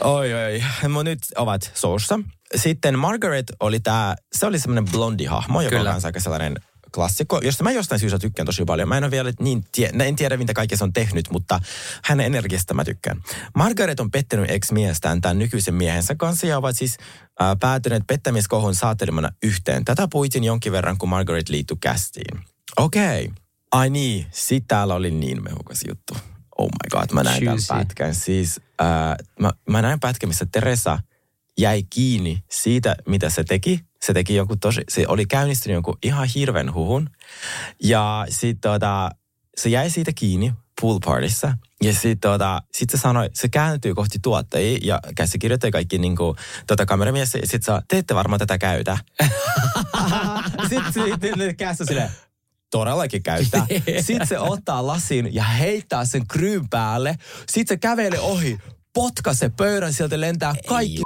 Oi, oi. Mutta nyt ovat soussa. Sitten Margaret oli tämä, se oli semmoinen blondi hahmo, joka Kyllä. on aika sellainen klassikko, josta mä jostain syystä tykkään tosi paljon. Mä en ole vielä niin, tie, en tiedä mitä kaikkea se on tehnyt, mutta hänen energiasta mä tykkään. Margaret on pettänyt ex-miestään tämän nykyisen miehensä kanssa ja ovat siis äh, päätyneet pettämiskohun saatelimana yhteen. Tätä puitin jonkin verran, kun Margaret liittyi kästiin. Okei. Okay. Ai niin, sit täällä oli niin mehukas juttu. Oh my god, mä näin tämän Juicy. pätkän. Siis äh, mä, mä näin pätkän, missä Teresa jäi kiinni siitä, mitä se teki. Se teki joku tosi, se oli käynnistänyt jonkun ihan hirveän huhun. Ja sitten tota, se jäi siitä kiinni pool partyssa. Ja sitten tota, sit se sanoi, se kääntyy kohti tuottajia ja käsikirjoittajia kaikki niinku, tota, kameramies. Ja sitten se te ette varmaan tätä käytä. sitten sit, ne käsi silleen, todellakin käyttää. Sitten se ottaa lasin ja heittää sen kryyn päälle. Sitten se kävelee ohi, potkaisee pöydän, sieltä lentää kaikki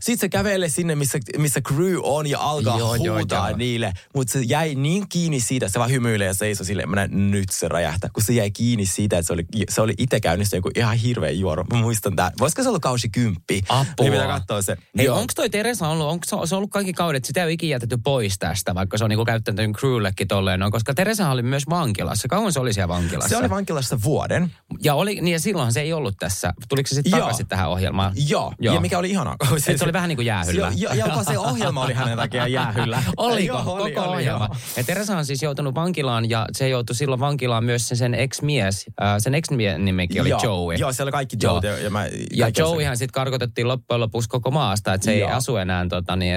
Sitten se kävelee sinne, missä, missä crew on ja alkaa Joo, huutaa joo. niille. Mutta se jäi niin kiinni siitä, se vaan hymyilee ja seisoi silleen, mä näen, nyt se räjähtää. Kun se jäi kiinni siitä, että se oli, se oli itse käynnissä joku ihan hirveä juoro. Mä muistan tämän. Voisiko se ollut kausi kymppi? Apua. Niin pitää katsoa se. Hei, onko toi Teresa ollut, onko se, se on ollut kaikki kaudet, sitä ei ole ikinä jätetty pois tästä, vaikka se on niinku käyttänyt crewllekin tolleen, no, koska Teresa oli myös vankilassa. Kauan se oli siellä vankilassa? Se oli vankilassa vuoden. Ja oli, niin ja silloinhan se ei ollut tässä. Tuliko se sitten takaisin tähän ohjelmaan? Joo. Joo. Ja mikä oli ihanaa. Et se oli vähän niin kuin jäähyllä. Ja, ja jopa se ohjelma oli hänen takia jäähyllä. Oliko? Joo, Koko oli, oli, ohjelma. joo. Ja Teresa on siis joutunut vankilaan ja se joutui silloin vankilaan myös sen, sen ex-mies. Äh, sen ex-mies nimikin oli joo, Joey. Joo, siellä kaikki Joo. Joe. Ja, ja, mä, Ja se- Joeyhan sitten karkotettiin loppujen lopuksi koko maasta, että se ei Joo. asu enää tota, niin,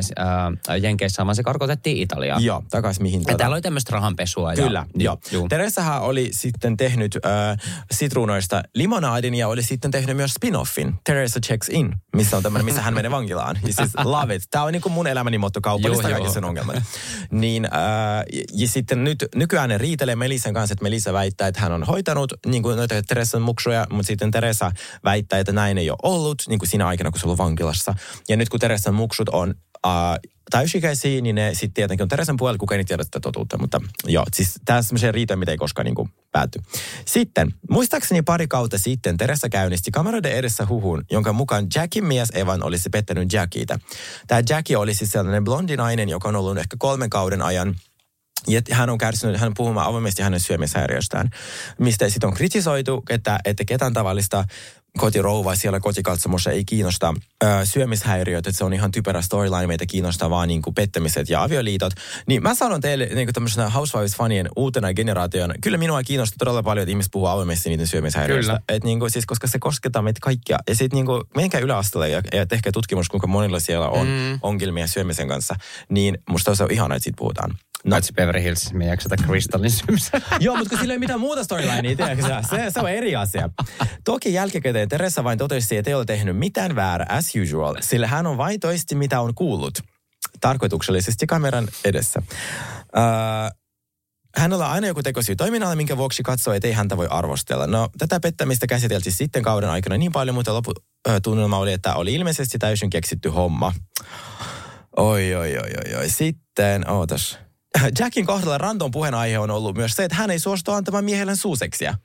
äh, Jenkeissä, vaan se karkotettiin Italiaan. Joo, takas mihin Ja tätä. täällä oli tämmöistä rahanpesua. Kyllä, ja, joo. Juu. Teresahan oli sitten tehnyt äh, sitruunoista limonaadin ja oli sitten tehnyt myös spin-offin, Teresa Checks In, missä on tämmöinen, missä hän menee vankilaan. Ja siis love it. Tämä on niin kuin mun elämäni motto kaupallista Joo, kaikki sen ongelmat. Niin, äh, ja, sitten nyt, nykyään ne riitelee Melissan kanssa, että Melissa väittää, että hän on hoitanut niin kuin noita Teresan muksuja, mutta sitten Teresa väittää, että näin ei ole ollut niin kuin siinä aikana, kun se on ollut vankilassa. Ja nyt kun Teresan muksut on äh, täysikäisiä, niin ne sitten tietenkin on Teresan puolella, kukaan ei tiedä tätä totuutta. Mutta joo, siis tämä on semmoisia riitoja, mitä ei koskaan niin pääty. Sitten, muistaakseni pari kautta sitten Teresa käynnisti kameroiden edessä huhun, jonka mukaan Jackin mies Evan olisi pettänyt Jackiita. Tämä Jackie oli siis sellainen blondi nainen, joka on ollut ehkä kolmen kauden ajan Ja hän on kärsinyt, hän puhumaan avoimesti hänen syömishäiriöstään, mistä sitten on kritisoitu, että, että ketään tavallista kotirouva siellä kotikatsomossa ei kiinnosta ö, syömishäiriöt, että se on ihan typerä storyline, meitä kiinnostaa vaan niin kuin pettämiset ja avioliitot. Niin mä sanon teille niin kuin tämmöisenä Housewives-fanien uutena generaationa, kyllä minua kiinnostaa todella paljon, että ihmiset puhuu avoimesti niiden syömishäiriöistä. Kyllä. Et niin kuin, siis, koska se koskettaa meitä kaikkia. Ja sitten niin kuin, menkää yläasteelle ja, ja tehkää tutkimus, kuinka monilla siellä on mm. ongelmia syömisen kanssa. Niin musta se on ihanaa, että siitä puhutaan. No, Paitsi Beverly Hills, me ei jaksata Crystallin syömistä. Joo, mutta kun sillä ei mitään muuta storylinea, tiedätkö sä? Se, se on eri asia. Toki jälkikäteen Teresa vain totesi, että ei ole tehnyt mitään väärää as usual, sillä hän on vain toisti, mitä on kuullut. Tarkoituksellisesti kameran edessä. Uh, hänellä on aina joku tekosyy toiminnalle, minkä vuoksi katsoo, että ei häntä voi arvostella. No, tätä pettämistä käsiteltiin sitten kauden aikana niin paljon, mutta loputunnelma oli, että oli ilmeisesti täysin keksitty homma. Oi, oi, oi, oi, oi. Sitten, ootas. Jackin kohdalla random puheenaihe on ollut myös se, että hän ei suostu antamaan miehelle suuseksia.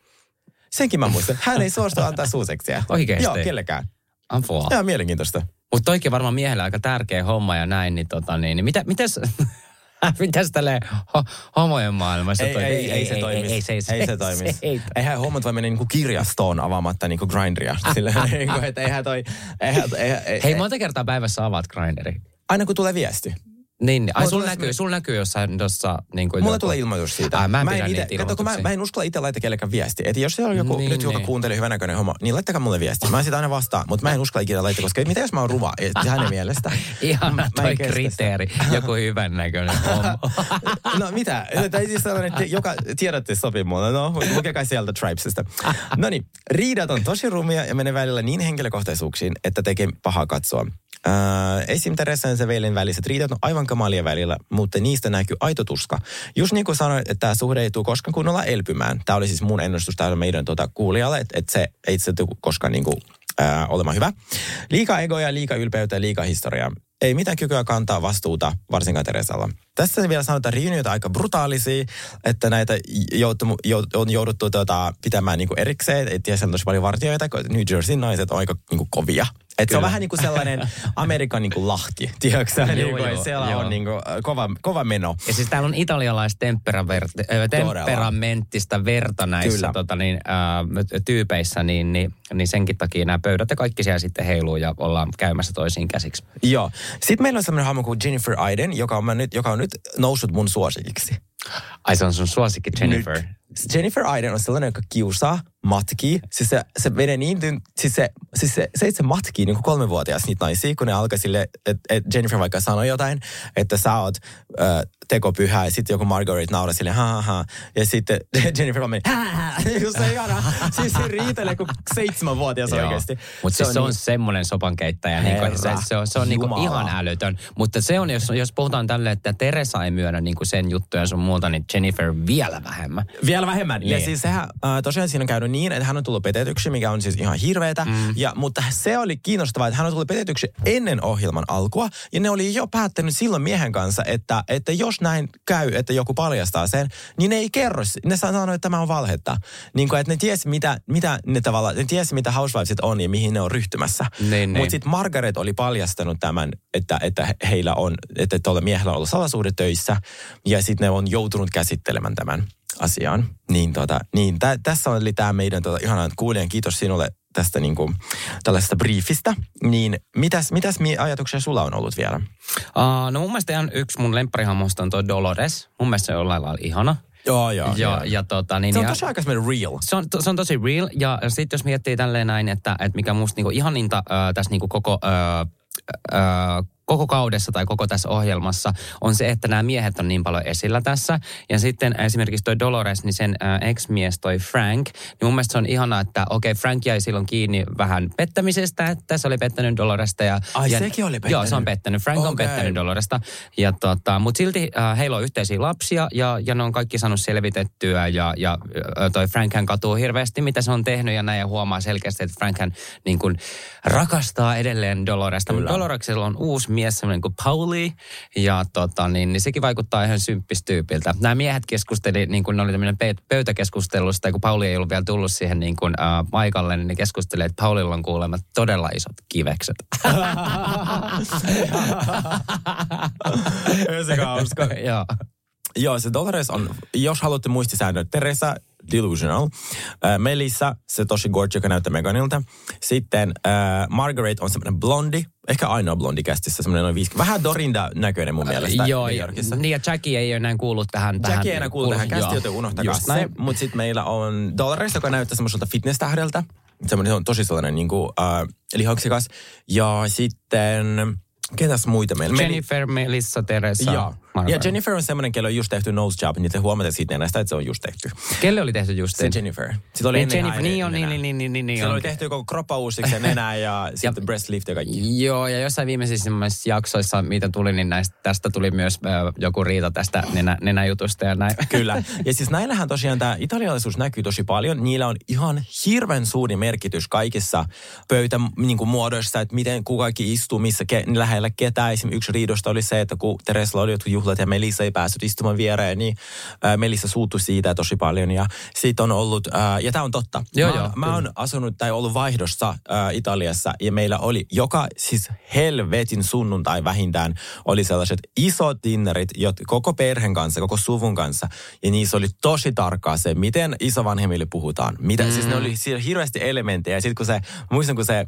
Senkin mä muistan. Hän ei suostu antaa suuseksia. Oikeesti? Joo, kellekään. Apua. Joo, mielenkiintoista. Mutta toikin varmaan miehellä aika tärkeä homma ja näin, niin, tota, niin, niin mitä, mitäs, mitäs tälleen ho, homojen maailmassa Ei, toi- ei, ei, se toimisi. Ei, ei, se, ei se toimisi. ei. Eihän hommat voi mennä niinku kirjastoon avaamatta niinku grindria. Sillä niinku, että eihän toi... Eihän, eihän, ei, Hei, monta kertaa päivässä avaat grinderi? Aina kun tulee viesti. Niin, ai Mulla sul tulee näkyy, semmoinen- sul näkyy jossain tuossa niin kuin Mulle joku- tulee ilmoitus siitä. Ai, mä en pidä ite, niitä kato, kun mä, mä en uskalla itse laittaa kellekään viesti. Että jos siellä on joku Niin, nyt, joka niin. kuuntelee hyvänäköinen homma, niin laittakaa mulle viesti. Mä sitä aina vastaan, mutta mä en uskalla ikinä laittaa, koska mitä jos mä oon ruva et hänen mielestä? Mä en toi kestä sitä. kriteeri. Joku hyvän näköinen homma. No mitä? Tai siis sellainen, että joka tiedätte sopii mulle. No, lukekaa sieltä Tribesista. No niin, riidat on tosi rumia ja menee välillä niin henkilökohtaisuuksiin, että tekee paha katsoa. Äh, esim. Teresa ja Sevelin väliset riidat on aivan kamalia välillä, mutta niistä näkyy aito tuska. Just niin kuin sanoin, että tämä suhde ei tule koskaan kunnolla elpymään. Tämä oli siis mun ennustus täällä meidän tuota, kuulijalle, että, että se ei se tule koskaan niin kuin, äh, olemaan hyvä. Liika egoja, liika ylpeyttä ja liika historiaa. Ei mitään kykyä kantaa vastuuta, varsinkaan Teresalla. Tässä vielä sanotaan reunioita aika brutaalisia, että näitä joutu, jout, on jouduttu tuota, pitämään niinku erikseen. Et tiedä, on paljon vartijoita, kun New Jersey naiset on aika niinku kovia. Et se on vähän niin kuin sellainen Amerikan niinku lahti, tiedätkö? Joo, Niinku, joo, siellä joo. on niinku kova, kova meno. Ja siis täällä on italialaista ö, temperamenttista verta näissä Kyllä. tota, niin, ää, tyypeissä, niin, niin, niin senkin takia nämä pöydät ja kaikki siellä sitten heiluu ja ollaan käymässä toisiin käsiksi. Joo. Sitten meillä on sellainen hahmo kuin Jennifer Aiden, joka on, nyt, joka on nyt noussut mun suosikiksi. Ai se on sun suosikki Jennifer. Nyt. Jennifer Aiden on sellainen, joka kiusaa, matkii. Siis se, se menee niin, siis se, siis se, se itse matkii niin kuin kolmevuotias niitä naisia, kun ne alkaa sille, että et Jennifer vaikka sanoi jotain, että sä oot ö, tekopyhä, ja sitten joku Margaret nauraa sille, ha, ha, ha. Ja sitten Jennifer meni, ha, ha. Just se ihana. Siis se riitelee kuin seitsemänvuotias oikeasti. Mutta siis se on niin- semmoinen sopankeittäjä, niin kuin, se, se on, se on niin Jumala. ihan älytön. Mutta se on, jos, jos puhutaan tälle, että Teresa ei myönnä niin kuin sen juttuja sun muuta, niin Jennifer vielä vähemmän. Vielä vähemmän. Niin. Ja siis sehän, äh, tosiaan siinä on käynyt niin, että hän on tullut petetyksi, mikä on siis ihan hirveetä. Mm. Ja, mutta se oli kiinnostavaa, että hän on tullut petetyksi ennen ohjelman alkua. Ja ne oli jo päättänyt silloin miehen kanssa, että, että jos näin käy, että joku paljastaa sen, niin ne ei kerro. Ne sanoo, että tämä on valhetta. Niin kuin, että ne tiesi, mitä, mitä ne tavallaan, ne tiesi, mitä housewivesit on ja mihin ne on ryhtymässä. Niin, niin. Mutta sitten Margaret oli paljastanut tämän, että, että he- heillä on, että tuolla miehellä on ollut salasuhde töissä. Ja sitten ne on joutunut käsittelemään tämän asiaan. Niin, tota, niin tä, tässä oli tämä meidän tota, ihanan kuulijan. Kiitos sinulle tästä niinku, tällaisesta briefistä. Niin mitäs, mitäs mi- ajatuksia sulla on ollut vielä? Uh, no mun mielestä ihan yksi mun lempparihammosta on toi Dolores. Mun mielestä se on jollain lailla ihana. Joo, joo. Ja, ja tota, niin, Se on tosi aika real. se on, to- se on tosi real. Ja sitten jos miettii tälleen näin, että, että mikä musta niinku ihaninta äh, tässä niinku koko, äh, äh, koko kaudessa tai koko tässä ohjelmassa on se, että nämä miehet on niin paljon esillä tässä. Ja sitten esimerkiksi toi Dolores, niin sen äh, ex-mies toi Frank, niin mun mielestä se on ihanaa, että okei, okay, Frank jäi silloin kiinni vähän pettämisestä, että se oli pettänyt Doloresta. Ja, Ai, ja, sekin oli Joo, pettänyt? se on pettänyt. Frank on Okei. pettänyt Doloresta. Ja tota, mutta silti äh, heillä on yhteisiä lapsia ja, ja ne on kaikki saanut selvitettyä ja, ja toi Frank hän katuu hirveästi, mitä se on tehnyt ja näin ja huomaa selkeästi, että Frank hän niin kuin rakastaa edelleen Doloresta. Mutta Doloreksella on uusi mies, semmoinen kuin Pauli ja tota, niin, niin sekin vaikuttaa ihan symppistyypiltä. Nämä miehet keskusteli, niin kuin ne oli tämmöinen pöytäkeskustelusta ja kun Pauli ei ollut vielä tullut siihen niin kuin, äh, paikalle, niin ne keskusteli, että Paulilla on kuulemma todella isot kivekset. Joo. Joo, se Dolores on, jos haluatte muistisäännöt, Teresa Delusional. Äh, Melissa, se tosi gorge, joka näyttää Meganilta. Sitten äh, Margaret on semmoinen blondi, ehkä ainoa blondi kästissä, semmoinen noin 50. Vähän Dorinda näköinen mun mielestä Joo, New Yorkissa. niin ja Jackie ei ole enää kuullut tähän. tähän Jackie ei enää kuulu tähän kästiin, joo. joten unohtakaa se. Mutta sitten meillä on Dolores, joka näyttää semmoiselta fitness-tähdeltä. Semmoinen se on tosi sellainen niin kuin, äh, lihaksikas. Ja sitten, ketäs muita meillä? Jennifer, Melissa, Teresa, Joo. Ja. Jennifer on semmoinen, kello on just tehty nose job, niin te huomaatte siitä näistä, että se on just tehty. Kelle oli tehty just Se Jennifer. Sitten oli Niin, ennen Jennifer, niin on, niin, nenää. niin, niin, niin, niin Siellä oli tehty koko kroppa uusiksi ja nenää ja sitten breast lift ja kaikki. Joo, ja jossain viimeisissä jaksoissa, mitä tuli, niin näistä, tästä tuli myös äh, joku riita tästä nenä, nenäjutusta ja näin. Kyllä. Ja siis näillähän tosiaan tämä italialaisuus näkyy tosi paljon. Niillä on ihan hirveän suuri merkitys kaikissa pöytämuodoissa, niin kuin muodoissa, että miten kuka kaikki istuu, missä ke, lähellä ketään. Esimerkiksi yksi riidosta oli se, että kun Teresla oli jotkut juhlat ja Melissa ei päässyt istumaan viereen, niin äh, Melissa suuttui siitä tosi paljon. Ja siitä on ollut, äh, ja tämä on totta. Joo, mä, joo, mä oon asunut tai ollut vaihdossa äh, Italiassa ja meillä oli joka, siis helvetin sunnuntai vähintään, oli sellaiset isot dinnerit, jot, koko perheen kanssa, koko suvun kanssa. Ja niissä oli tosi tarkkaa se, miten isovanhemmille puhutaan. Mitä, mm. Siis ne oli siellä hirveästi elementtejä. Ja sitten kun se, muistan kun se,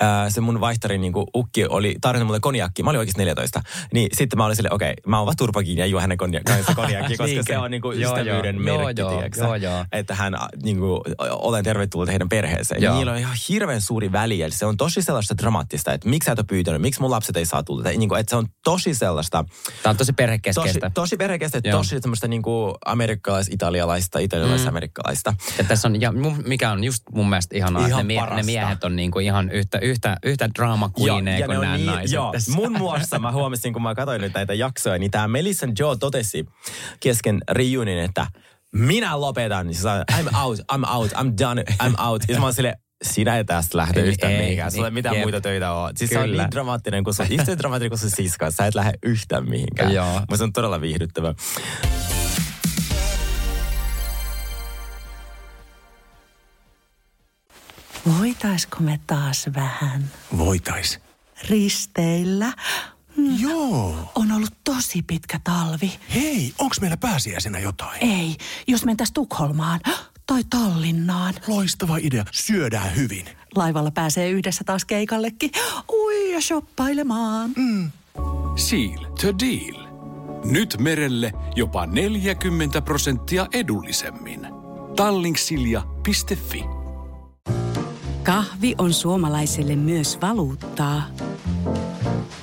ää, se mun vaihtarin niin ukki oli tarjonnut mulle konjakki, mä olin oikeasti 14, niin sitten mä olin silleen, okei, okay, mä oon turpakin ja juo hänen konja- kanssa konjakki, koska se on niin kuin Joo, ystävyyden joo. merkki, Joo, tiedätkö joo, joo. että hän niin kuin, olen tervetullut heidän perheeseen. Joo. Niillä on ihan hirveän suuri väli, eli se on tosi sellaista dramaattista, että miksi sä et ole pyytänyt, miksi mun lapset ei saa tulla. Tai, niin kuin, että se on tosi sellaista, Tämä on tosi tosi, perhekeskeistä. tosi perhekestä, Joo. tosi semmoista niin kuin amerikkalais-italialaista, italialais-amerikkalaista. Ja tässä on, ja mikä on just mun mielestä ihanaa, Ihan että ne, mie- ne parasta. miehet on niinku ihan yhtä, yhtä, yhtä drama queeneja kuin nämä niin- naiset joo. Mun muassa mä huomasin, kun mä katsoin nyt näitä jaksoja, niin tämä Melissa Joe totesi kesken reunionin, että minä lopetan. Siis I'm out, I'm out, I'm done, I'm out. Ja mä oon silleen, sinä ei tästä lähde Ei, yhtään ei, mihinkään. Sulla ei niin, mitään jep. muita töitä ole. Siis se on Kyllä. niin dramaattinen, kun se on yhtä dramaattinen kuin se siska. Sä et lähde yhtään mihinkään. Joo. Mutta se on todella viihdyttävä. Voitaisko me taas vähän Voitais. risteillä? Joo. On ollut tosi pitkä talvi. Hei, onks meillä pääsiäisenä jotain? Ei, jos mentäis Tukholmaan tai Tallinnaan. Loistava idea. Syödään hyvin. Laivalla pääsee yhdessä taas keikallekin. Ui ja shoppailemaan. Seal to deal. Nyt merelle jopa 40 prosenttia edullisemmin. Tallingsilja.fi Kahvi on suomalaiselle myös valuuttaa.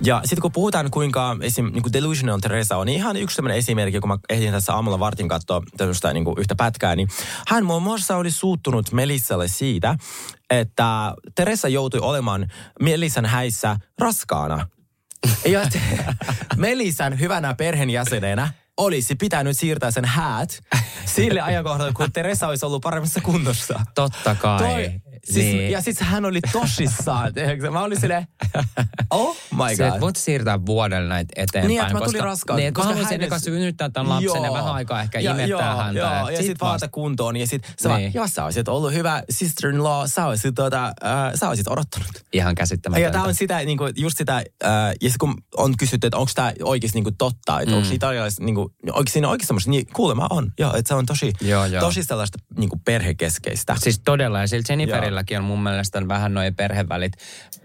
Ja sitten kun puhutaan, kuinka esim. Niin kuin Delusional Teresa on, niin ihan yksi sellainen esimerkki, kun mä ehdin tässä aamulla vartin katsoa tämmöistä niin kuin yhtä pätkää, niin hän muun muassa oli suuttunut Melissalle siitä, että Teresa joutui olemaan Melissan häissä raskaana. Ja Melissan hyvänä perheenjäsenenä olisi pitänyt siirtää sen häät sille ajankohdalle, kun Teresa olisi ollut paremmassa kunnossa. Totta kai. Toi, siis, Niin. Ja sitten hän oli tosissaan. tiedätkö? Mä olin silleen, oh my Se, god. et voit siirtää vuodelle näitä eteenpäin. Niin, että mä tulin raskaan, Niin, koska koska haluaisin hänen- ennen synnyttää tämän lapsen ja vähän aikaa ehkä ja, imettää joo, häntä. Joo, ja sit sitten vaata vasta- kuntoon. Ja sitten sä Niin. jos sä olisit ollut hyvä sister-in-law, sä olisit, tota, äh, sä olisit odottanut. Ihan Ja käsittämätöntä. tämä on sitä, niin kuin, just sitä, äh, ja sit kun on kysytty, että onko tämä oikeasti niin kuin totta, että mm. onko italialaiset, niin kuin, onko siinä oikeasti semmoista, niin kuulemma on. Joo, että se on tosi, Joo, joo. tosi sellaista niin kuin perhekeskeistä. Siis todella, ja sillä Jenniferillä Jenniferilläkin on mun mielestä vähän noin perhevälit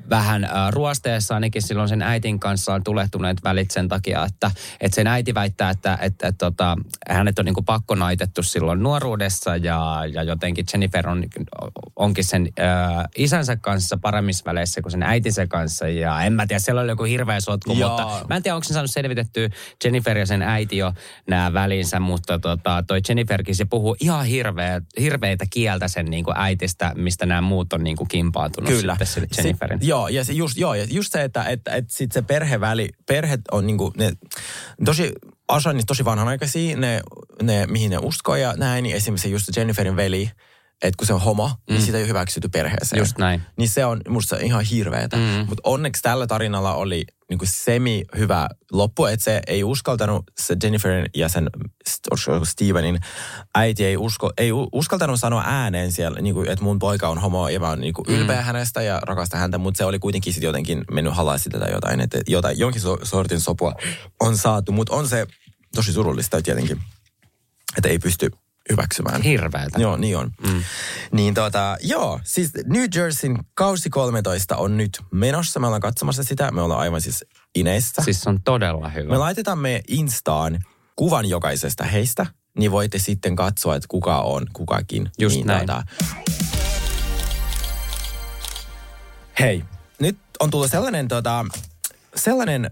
vähän äh, ruosteessa ainakin silloin sen äitin kanssa on tulehtuneet välit sen takia, että, että sen äiti väittää, että, että, että, tota, hänet on niin pakko naitettu silloin nuoruudessa ja, ja jotenkin Jennifer on, onkin sen äh, isänsä kanssa paremmissa väleissä kuin sen äitinsä kanssa ja en mä tiedä, siellä oli joku hirveä sotku, Joo. mutta mä en tiedä, onko se saanut selvitettyä Jennifer ja sen äiti jo nämä välinsä, mutta tota, toi Jenniferkin se puhuu ihan hirveä, hirveitä kieltä sen niin äitistä, mistä nämä muut on niin kuin kimpaantunut Kyllä. sitten sille Jenniferin. joo, ja se just, joo, ja just se, että, että, että sit se perheväli, perhe on niinku, ne, tosi, osa niistä tosi vanhanaikaisia, ne, ne, mihin ne uskoo ja näin, niin esimerkiksi just Jenniferin veli, että kun se on homo, mm. niin sitä ei ole hyväksytty perheeseen. Just näin. Niin se on musta ihan hirveetä. Mm. Mutta onneksi tällä tarinalla oli niinku semi hyvä loppu, että se ei uskaltanut, se Jenniferin ja sen Stevenin äiti ei, usko, ei uskaltanut sanoa ääneen siellä, niinku, että mun poika on homo ja mä oon niinku ylpeä mm. hänestä ja rakastan häntä, mutta se oli kuitenkin sitten jotenkin mennyt halasi tätä jotain, että jotain, jonkin so, sortin sopua on saatu, mutta on se tosi surullista tietenkin, että ei pysty hyväksymään. Hirveätä. Joo, niin on. Mm. Niin tota, joo, siis New Jerseyn kausi 13 on nyt menossa. Me ollaan katsomassa sitä. Me ollaan aivan siis ineissä. Siis on todella hyvä. Me laitetaan me Instaan kuvan jokaisesta heistä, niin voitte sitten katsoa, että kuka on kukakin. Just niin, näin. hei, nyt on tullut sellainen, tota, sellainen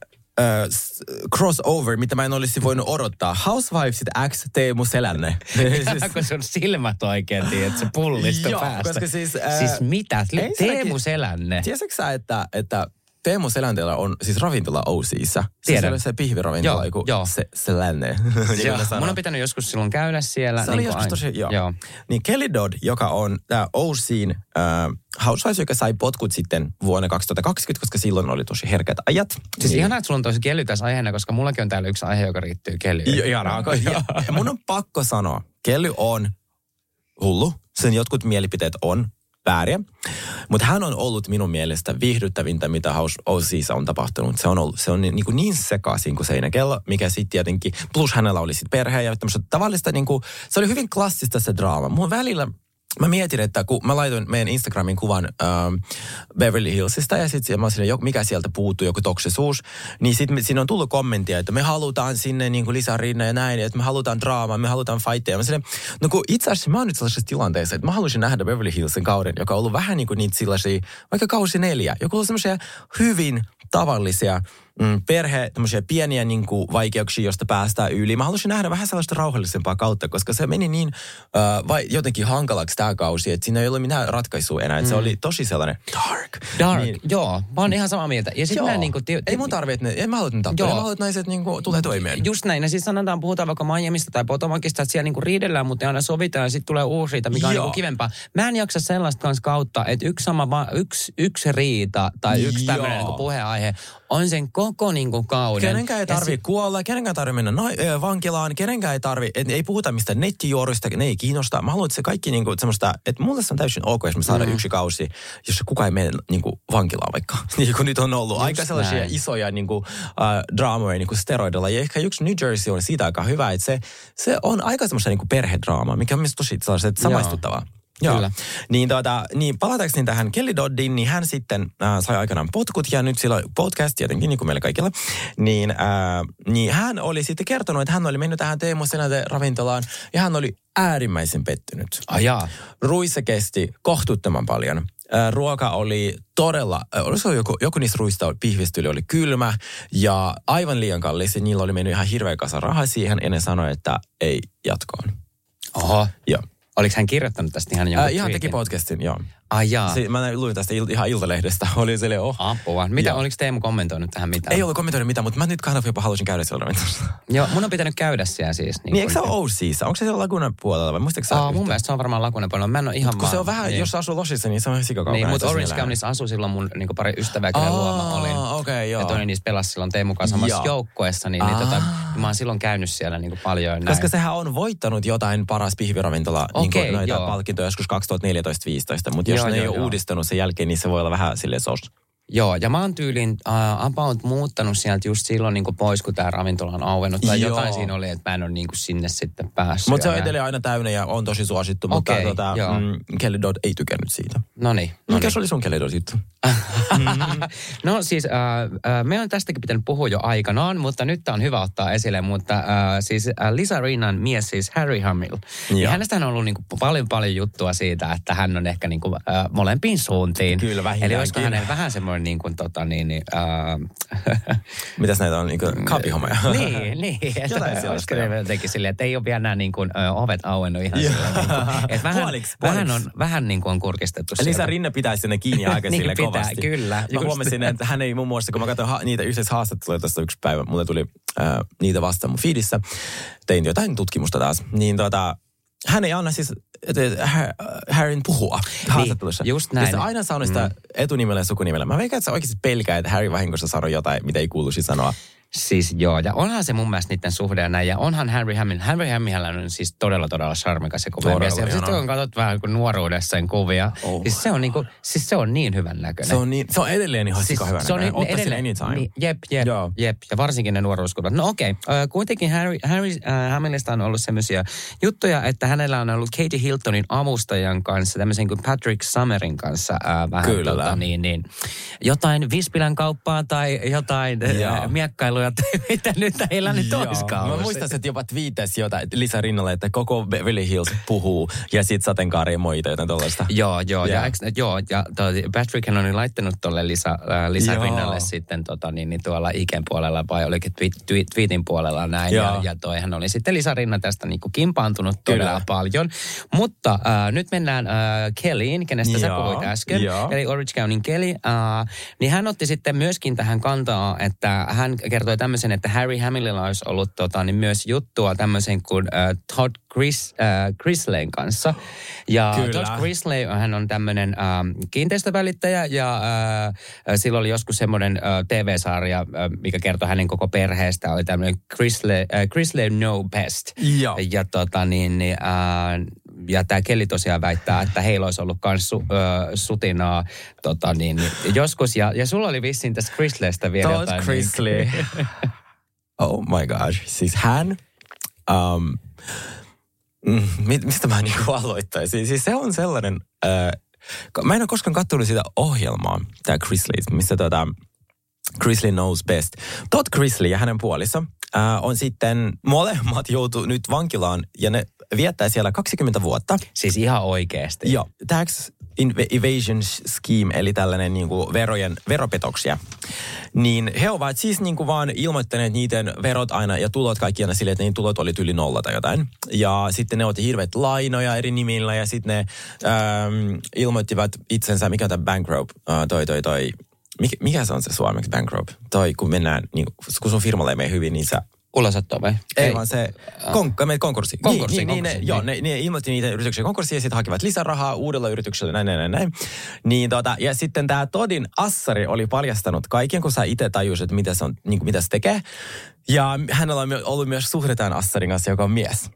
crossover, mitä mä en olisi voinut odottaa. Housewivesit X Teemu Selänne. Kun sun silmät oikein, että se pullisto Joo, päästä. koska siis, ää, siis mitä? Teemu Selänne. Tiesitkö sä, että, että Teemu Selänteellä on siis ravintola OCissa? Tiedän. Se on se pihviravintola, Joo, joku joo. se, Selänne. niin mun on pitänyt joskus silloin käydä siellä. Se oli niin kuin joskus aina. tosi, joo. joo. Niin Kelly Dodd, joka on tämä OCin äh, housewives, joka sai potkut sitten vuonna 2020, koska silloin oli tosi herkät ajat. Siis niin, ihanaa, että sulla on tosi kelly tässä aiheena, koska mullakin on täällä yksi aihe, joka riittyy kellyyn. Ihanaa. Ja, ja mun on pakko sanoa, Kelly on hullu. Sen jotkut mielipiteet on vääriä. Mutta hän on ollut minun mielestä viihdyttävintä, mitä House on tapahtunut. Se on, ollut, se on niin, niin, niin sekaisin kuin seinäkello, mikä sitten tietenkin, plus hänellä oli sitten perhe ja tämmöistä tavallista, niin kuin, se oli hyvin klassista se draama. Mun välillä Mä mietin, että kun mä laitoin meidän Instagramin kuvan ähm, Beverly Hillsista ja sitten mä olin silleen, mikä sieltä puuttuu, joku toksisuus, niin sitten siinä on tullut kommenttia, että me halutaan sinne niin kuin lisää rinna ja näin, että me halutaan draamaa, me halutaan fightteja. Mä silleen, no kun itse asiassa mä oon nyt sellaisessa tilanteessa, että mä haluaisin nähdä Beverly Hillsin kauden, joka on ollut vähän niin kuin niitä sellaisia, vaikka kausi neljä, joku on semmoisia hyvin tavallisia mm, perhe, tämmöisiä pieniä niin kuin, vaikeuksia, josta päästään yli. Mä haluaisin nähdä vähän sellaista rauhallisempaa kautta, koska se meni niin äh, vai, jotenkin hankalaksi tämä kausi, että siinä ei ollut mitään ratkaisua enää. Mm. Se oli tosi sellainen dark. Dark, Niin, niin, joo. Mä oon ihan samaa mieltä. Ja sitten joo. mä niinku... Ti- ei mun tarvi, että ne, en mä halua, että. Joo. Mä haluan, että naiset niin kuin, tulee toimeen. Just näin. Ja siis sanotaan, puhutaan vaikka Miamista tai Potomacista, että siellä niinku riidellään, mutta ne aina sovitaan ja sitten tulee uusi riita, mikä on Joo. niinku kivempaa. Mä en jaksa sellaista kanssa kautta, että yksi, sama, yksi, yksi riita tai yksi tämmöinen Joo. niinku puheenaihe on sen koko niinku kauden. Kenenkään ei tarvi si- kuolla, kenenkään ei tarvi mennä ö, vankilaan, kenenkään ei tarvi, et, ei puhuta mistään nettijuoruista, ne ei kiinnosta. Mä haluan, että se kaikki niinku, semmoista, että mulle se on täysin ok, jos me saadaan mm. yksi kausi, jossa kukaan ei mene niinku, vankilaan vaikka. niin kuin nyt on ollut Just aika sellaisia näin. isoja niinku, uh, draamoja niinku steroidilla. Ja ehkä yksi New Jersey on siitä aika hyvä, että se, se on aika semmoista niinku perhedraamaa, mikä on mielestäni tosi sellaiset samaistuttavaa. Joo. Kyllä. Niin, tuota, niin palatakseni tähän Kelly Doddin, niin hän sitten äh, sai aikanaan potkut ja nyt sillä on podcast tietenkin, niin kuin meillä kaikilla. Niin, äh, niin hän oli sitten kertonut, että hän oli mennyt tähän Teemu Selänteen ravintolaan ja hän oli äärimmäisen pettynyt. Ajaa. Ruissa kesti kohtuuttoman paljon. Äh, Ruoka oli todella, äh, olisiko joku, joku niistä ruista pihvistä yli oli kylmä ja aivan liian kallis. Ja niillä oli mennyt ihan hirveä kasa rahaa siihen ja ne sanoi, että ei jatkoon. Oho. Joo. Oliko hän kirjoittanut tästä ihan jonkun Äh, ihan teki podcastin, joo. Ai jaa. Se, mä luin tästä il, ihan Iltalehdestä. Oli silleen, oh. Apua. Mitä, Joo. oliko Teemu kommentoinut tähän mitään? Ei ollut kommentoinut mitään, mutta mä nyt kahden jopa haluaisin käydä siellä ravintolassa. Joo, mun on pitänyt käydä siellä siis. Niin, eikö se ole OCissa? Onko se siellä Lagunan puolella vai muistatko? Aa, mun mielestä se on varmaan Lagunen puolella. Mä en ole ihan Kun se on vähän, niin. jos asuu Losissa, niin se on sikakaukana. Niin, mutta Orange Countyssa asui silloin mun niin pari ystävää, kenen luo mä olin. Okei, joo. Ja toinen niistä pelasi silloin Teemu kanssa samassa joukkueessa, niin, niin, tota, niin mä oon silloin käynyt siellä niin paljon. Näin. Koska sehän on voittanut jotain paras pihviravintola Okei, niin noita joo. palkintoja joskus 2014-2015, mutta jos Joo, ne ei joo, ole joo. uudistunut sen jälkeen, niin se voi olla vähän silleen sos. Joo, ja mä oon tyylin uh, about muuttanut sieltä just silloin niin pois, kun tämä ravintola on auennut. Tai Joo. jotain siinä oli, että mä en ole niin sinne sitten päässyt. Mutta se on ja edelleen aina täynnä ja on tosi suosittu, mutta Okei, tota, mm, Kelly Dodd ei tykännyt siitä. No niin. Mikä se oli sun Kelly Dodd juttu? No siis äh, äh, me on tästäkin pitänyt puhua jo aikanaan, mutta nyt tämä on hyvä ottaa esille. Mutta äh, siis äh, Lisa Rinnan mies siis Harry Hamill. Ja Joo. hänestä on ollut niinku paljon paljon juttua siitä, että hän on ehkä niinku, äh, molempiin suuntiin. Kyllä, vähintäänkin. Eli olisiko hänellä vähän semmoinen niin kuin, tota, niin, niin, äh, Mitäs näitä on, niinku kaapihommeja? niin, niin. Että, Jotain olisiko ne jotenkin silleen, että ei ole vielä nämä niin kuin, ö, ovet auennut ihan silleen. Niin kuin, että vähän, Puoliksi, vähän, on, vähän niin kuin on kurkistettu Lisa sieltä. Rinne pitäisi sinne kiinni aika Niin sille pitää, kovasti. kyllä, Mä just. huomasin, että hän ei muun muassa, kun mä katsoin ha- niitä yhteishaastatteluja tässä yksi päivä, mulle tuli äh, niitä vastaan mun feedissä. Tein jotain tutkimusta taas. Niin tota, hän ei anna siis Harryn puhua haastattelussa. just näin. Ja se aina sanoo sitä etunimellä ja sukunimellä. Mä veikkaan, että se oikeasti pelkää, että Harry vahingossa sanoo jotain, mitä ei kuuluisi sanoa. Siis joo, ja onhan se mun mielestä niiden suhde ja näin. Ja onhan Harry Hamill, Harry Hamill on siis todella, todella charmikas ja kova mies. Ja sitten kun katsot vähän kuin nuoruudessa sen kuvia, Oh. siis, se on niinku, siis se on niin hyvän näköinen. Se on, niin, se on edelleen ihan siis, hyvä. se on näköinen. niin, Ottaisin anytime. Niin, jep, jep, Joo. jep. Ja varsinkin ne nuoruuskuvat. No okei, okay. äh, kuitenkin Harry, Harry äh, Hamillista on ollut semmoisia juttuja, että hänellä on ollut Katie Hiltonin avustajan kanssa, tämmöisen kuin Patrick Summerin kanssa äh, vähän Kyllä. Tota, niin, niin, jotain Vispilän kauppaa tai jotain Joo. äh, miekkailuja tai mitä nyt heillä nyt olisikaan Mä muistan, että jopa twiittasi jotain Lisa Rinnalle, että koko Beverly Hills puhuu ja sit sateenkaari ja moita jotain tollaista. Joo, joo, ja, Joo. eks, joo, ja toi Patrick on laittanut tuolle Lisa, äh, Lisa Joo. Rinnalle sitten tota, niin, niin tuolla Iken puolella vai olikin tweet, tweetin puolella näin. Joo. Ja, ja toihan oli sitten Lisa Rinna tästä niin kuin kimpaantunut todella Kyllä. paljon. Mutta äh, nyt mennään äh, Kellyin, kenestä sä Joo, puhuit äsken. joo. Eli Orange Cownin Kelly. Äh, niin hän otti sitten myöskin tähän kantaa, että hän kertoi tämmöisen, että Harry Hamillilla olisi ollut tota, niin myös juttua tämmöisen kuin äh, Todd Chris, äh, Chrisleyn kanssa. Ja Kyllä. Todd Chrisley, hän on tämmöinen ähm, kiinteistövälittäjä ja äh, sillä oli joskus semmoinen äh, TV-sarja, äh, mikä kertoi hänen koko perheestä. Oli tämmöinen Chrisley, äh, Chrisley No Best. Joo. Ja tota niin, niin äh, ja tämä Kelly tosiaan väittää, että heillä olisi ollut myös su, ö, sutinaa tota niin, niin, joskus. Ja, ja sulla oli vissiin tästä Chrisleystä vielä Todd jotain. Chrisley. oh my gosh. Siis hän... Um, mm, mi- mistä mä niinku aloittaisin? Siis se on sellainen... Äh, mä en ole koskaan katsonut sitä ohjelmaa, tämä Chrisley, missä tota, Chrisley Knows Best. Todd Chrisley ja hänen puoliso äh, on sitten molemmat joutu nyt vankilaan ja ne viettää siellä 20 vuotta. Siis ihan oikeasti. Joo, tax evasion scheme, eli tällainen niin kuin verojen, veropetoksia. Niin he ovat siis niin kuin vaan ilmoittaneet niiden verot aina ja tulot kaikki aina silleen, että niiden tulot oli yli nolla tai jotain. Ja sitten ne otti hirveät lainoja eri nimillä ja sitten ne ähm, ilmoittivat itsensä, mikä on tämä bankrupt, äh, toi toi toi, mikä, mikä se on se suomeksi bankrupt? Toi, kun mennään, niin, kun sun firmalle ei mene hyvin, niin sä Ulosotto vai? ei, vaan se kon, äh, konkurssi. Konkurssi, niin, niin, konkurssi, niin, ne, joo, niin. ne, ne ilmoitti niitä yrityksiä konkurssiin ja sitten hakivat lisärahaa uudella yrityksellä, näin, näin, näin. Niin, tota, ja sitten tämä Todin assari oli paljastanut kaiken, kun sä itse tajusit, että mitä se, on, niin kuin, mitä se tekee. Ja hänellä on ollut myös suhde tämän assarin kanssa, joka on mies.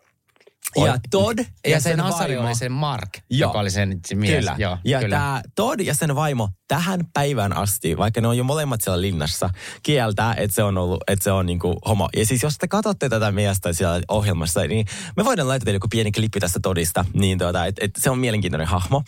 Ja Todd ja, Ja, sen Asari vaimo- oli sen Mark, Joo. joka oli sen se mies. Kyllä. Joo, ja kyllä. tämä Todd ja sen vaimo tähän päivään asti, vaikka ne on jo molemmat siellä linnassa, kieltää, että se on ollut, että se on niinku homo. Ja siis jos te katsotte tätä miestä siellä ohjelmassa, niin me voidaan laittaa teille joku pieni klippi tästä Todista, niin tuota, että et se on mielenkiintoinen hahmo.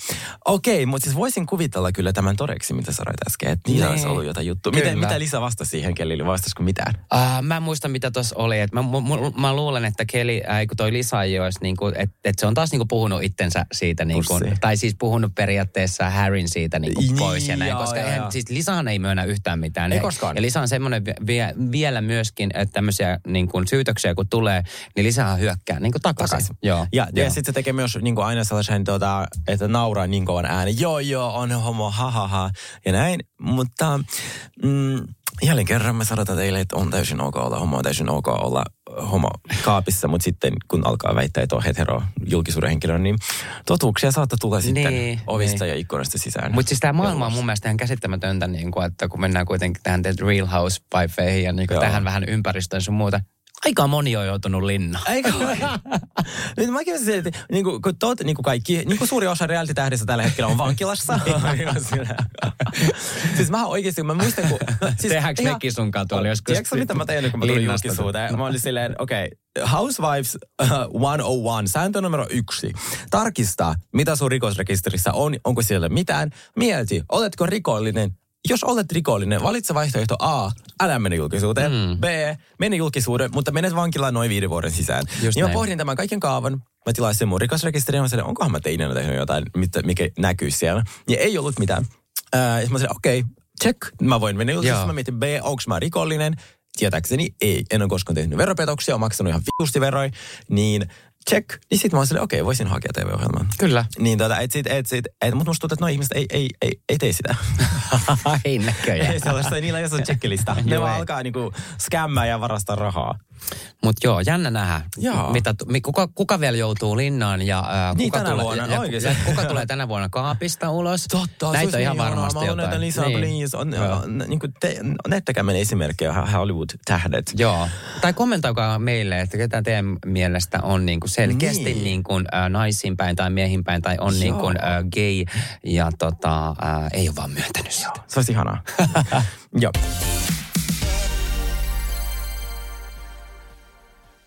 Okei, mutta siis voisin kuvitella kyllä tämän todeksi, mitä sanoit äsken, että niillä olisi ollut jotain juttua. Miten, mitä Lisa vastasi siihen Kellille? Vastasiko mitään? Uh, mä en muista, mitä tuossa oli. Et mä, mä, mä, luulen, että Keli, äh, kun toi Lisa ei olisi, niinku, että et se on taas niinku puhunut itsensä siitä, niinku, tai siis puhunut periaatteessa Harryn siitä niinku Niin, pois ja näin. joo, koska joo, eihän, joo. siis Lisahan ei myönnä yhtään mitään. Ei Ja- koskaan. Ja Lisa on semmoinen vie, vielä myöskin, että tämmöisiä niinku, syytöksiä kun tulee, niin Lisahan hyökkää niinku takaisin. takaisin. Joo, Ja, ja sitten se tekee myös niin kuin aina sellaisen, tota, että nauraa niin kovan äänen. Joo, joo, on homo, ha, ha, ha. Ja näin. Mutta mm, jälleen kerran me sanotaan teille, että on täysin ok olla homo, on täysin ok olla homo kaapissa. Mutta sitten kun alkaa väittää, että on hetero julkisuuden henkilö, niin totuuksia saattaa tulla sitten Niin, ovista niin. ja ikkunasta sisään. Mutta siis tämä maailma on mun mielestä ihan käsittämätöntä, niin kuin, että kun mennään kuitenkin tähän The Real House-paifeihin ja niin kuin Joo. tähän vähän ympäristöön sun muuta. Aika moni on joutunut linnaan. Eikö Nyt mäkin olisin silti, niin kuin, kun tot, niin kuin kaikki, niin kuin suuri osa reality-tähdistä tällä hetkellä on vankilassa. siis mä oikeasti, mä muistan, kun... Siis, Tehdäänkö ihan- mekin sunkaan tuolla joskus? Tiedätkö mitä mä tein, kun mä tulin julkisuuteen? Mä olin silleen, okei, okay, Housewives uh, 101, sääntö numero yksi. Tarkista, mitä sun rikosrekisterissä on, onko siellä mitään. Mieti, oletko rikollinen? Jos olet rikollinen, valitse vaihtoehto A, älä mene julkisuuteen. Mm. B, mene julkisuuteen, mutta menet vankilaan noin viiden vuoden sisään. Just niin mä pohdin tämän kaiken kaavan. Mä tilaisin mun rikosrekisteriä, mä sanoin, onkohan mä teinänä tehnyt jotain, mikä näkyy siellä. Ja ei ollut mitään. Ää, ja mä sanoin, okei, okay, check, mä voin mennä julkisuuteen. Mä mietin B, onko mä rikollinen? Tietääkseni ei. En ole koskaan tehnyt veropetoksia, olen maksanut ihan vitusti veroja. Niin check. Niin sitten mä olin silleen, okei, okay, voisin hakea TV-ohjelman. Kyllä. Niin tota, et sit, et sit, et, mutta musta tuntuu, että nuo ihmiset ei, ei, ei, ei tee sitä. ei näköjään. ei sellaista, niillä ei ole checklista. ne vaan alkaa niinku skämmää ja varastaa rahaa. Mutta joo, jännä nähdä, Joo. mitä, kuka, kuka vielä joutuu linnaan ja, ää, Niin, kuka, tänä tulee, vuonna, ja, ja, kuka tulee tänä vuonna kaapista ulos. Totta, Näitä on ihan niin varmasti näitä jotain. lisää, Niin. please. On, Joo. on, niin kuin te, näyttäkää meille esimerkkejä Hollywood-tähdet. Joo. Tai kommentoikaa meille, että ketä teidän mielestä on niin kuin selkeästi Niin. niin. Kuin, ä, naisiin päin tai miehin päin tai on Joo. niin kuin, ä, gay ja tota, ä, ei ole vaan myöntänyt sitä. Se olisi ihanaa. Joo.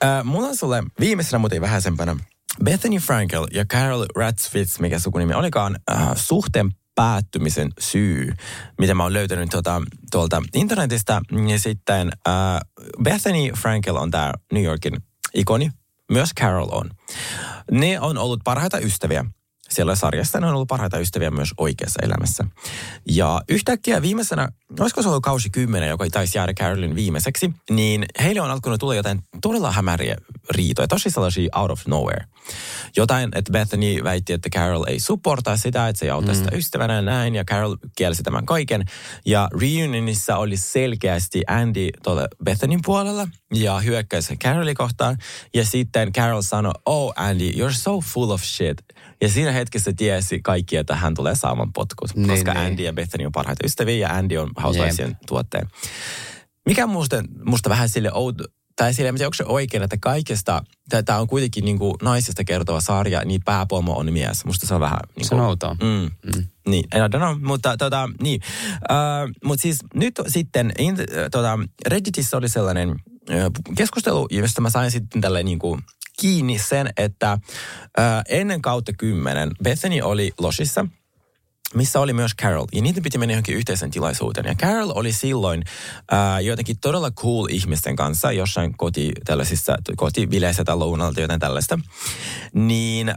Äh, mulla on sulle viimeisenä, mutta ei vähäisempänä, Bethany Frankel ja Carol Ratsfitz, mikä sukunimi olikaan, äh, suhteen päättymisen syy, mitä mä oon löytänyt tuota, tuolta internetistä. Ja sitten äh, Bethany Frankel on tää New Yorkin ikoni, myös Carol on. Ne on ollut parhaita ystäviä siellä sarjassa. Ne on ollut parhaita ystäviä myös oikeassa elämässä. Ja yhtäkkiä viimeisenä, olisiko se ollut kausi 10, joka taisi jäädä Carolin viimeiseksi, niin heille on alkanut tulla jotain todella hämäriä riitoja, tosi sellaisia out of nowhere. Jotain, että Bethany väitti, että Carol ei supportaa sitä, että se ei auta sitä ystävänä ja näin, ja Carol kielsi tämän kaiken. Ja reunionissa oli selkeästi Andy tuolla Bethanyn puolella, ja hyökkäsi Caroli kohtaan. Ja sitten Carol sanoi, oh Andy, you're so full of shit. Ja siinä hetkessä tiesi kaikki, että hän tulee saamaan potkut, Niin, koska niin. Andy ja Bethany on parhaita ystäviä, ja Andy on Housewivesien tuotteen. Mikä musta, musta vähän sille outo, tai sille, en tiedä, onko se oikein, että kaikesta, tämä on kuitenkin niin kuin naisista kertova sarja, niin pääpomo on mies. Musta se on vähän... Niin Se on outoa. Mm. Mm. Niin, I don't know, mutta tota, niin. Uh, mutta siis nyt sitten, in, tota, Redditissä oli sellainen ö, keskustelu, josta mä sain sitten tälle niin kuin kiinni sen, että ennen kautta kymmenen Bethany oli Losissa, missä oli myös Carol. Ja niitä piti mennä johonkin yhteisen tilaisuuteen. Ja Carol oli silloin jotenkin todella cool ihmisten kanssa jossain koti, tällaisissa kotibileissä tai lounalta, jotain tällaista. Niin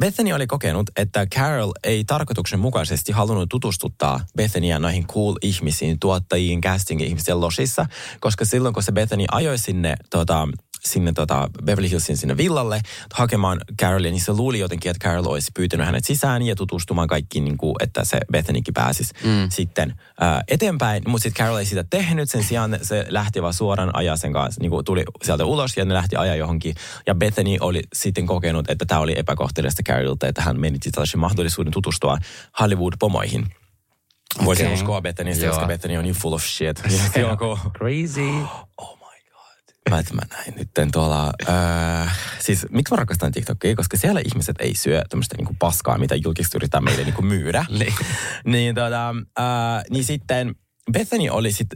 Bethany oli kokenut, että Carol ei tarkoituksenmukaisesti halunnut tutustuttaa Bethania noihin cool ihmisiin, tuottajiin, casting ihmisiin losissa, koska silloin kun se Bethany ajoi sinne tota, sinne tota Beverly Hillsin sinne villalle hakemaan Carolia, niin se luuli jotenkin, että Carol olisi pyytänyt hänet sisään ja tutustumaan kaikkiin, niin kuin, että se Bethanykin pääsisi mm. sitten ää, eteenpäin. Mutta sitten Carol ei sitä tehnyt, sen sijaan se lähti vaan suoraan ajaa sen kanssa, niin kuin tuli sieltä ulos ja ne lähti ajaa johonkin. Ja Bethany oli sitten kokenut, että tämä oli epäkohteliasta Carolilta, että hän menitti tällaisen mahdollisuuden tutustua Hollywood-pomoihin. Voisin Okei. uskoa Bethanista, Joo. koska Bethany on niin full of shit. Joku, Crazy. Mä, että mä näin nyt tuolla, äh, siis miksi mä rakastan TikTokia, koska siellä ihmiset ei syö tämmöistä niinku paskaa, mitä julkisesti yritetään meille niinku myydä. Niin. niin, tota, äh, niin sitten Bethany oli sit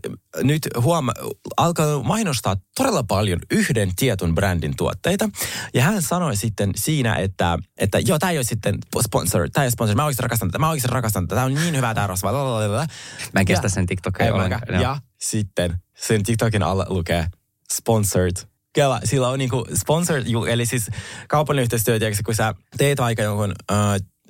nyt huoma, alkanut mainostaa todella paljon yhden tietyn brändin tuotteita. Ja hän sanoi sitten siinä, että, että joo, tämä ei ole sitten sponsor, tämä ei ole sponsor, mä oikeasti rakastan tätä, mä oikeasti rakastan tätä, tämä on niin hyvää tämä rasva. lalalala. Mä en kestä Ja- sen TikTokia mäkään. Ja sitten sen TikTokin alla lukee sponsored. Kela, sillä on niinku sponsored, eli siis kaupallinen yhteistyö, tiedätkö, kun sä teet vaikka jonkun, äh,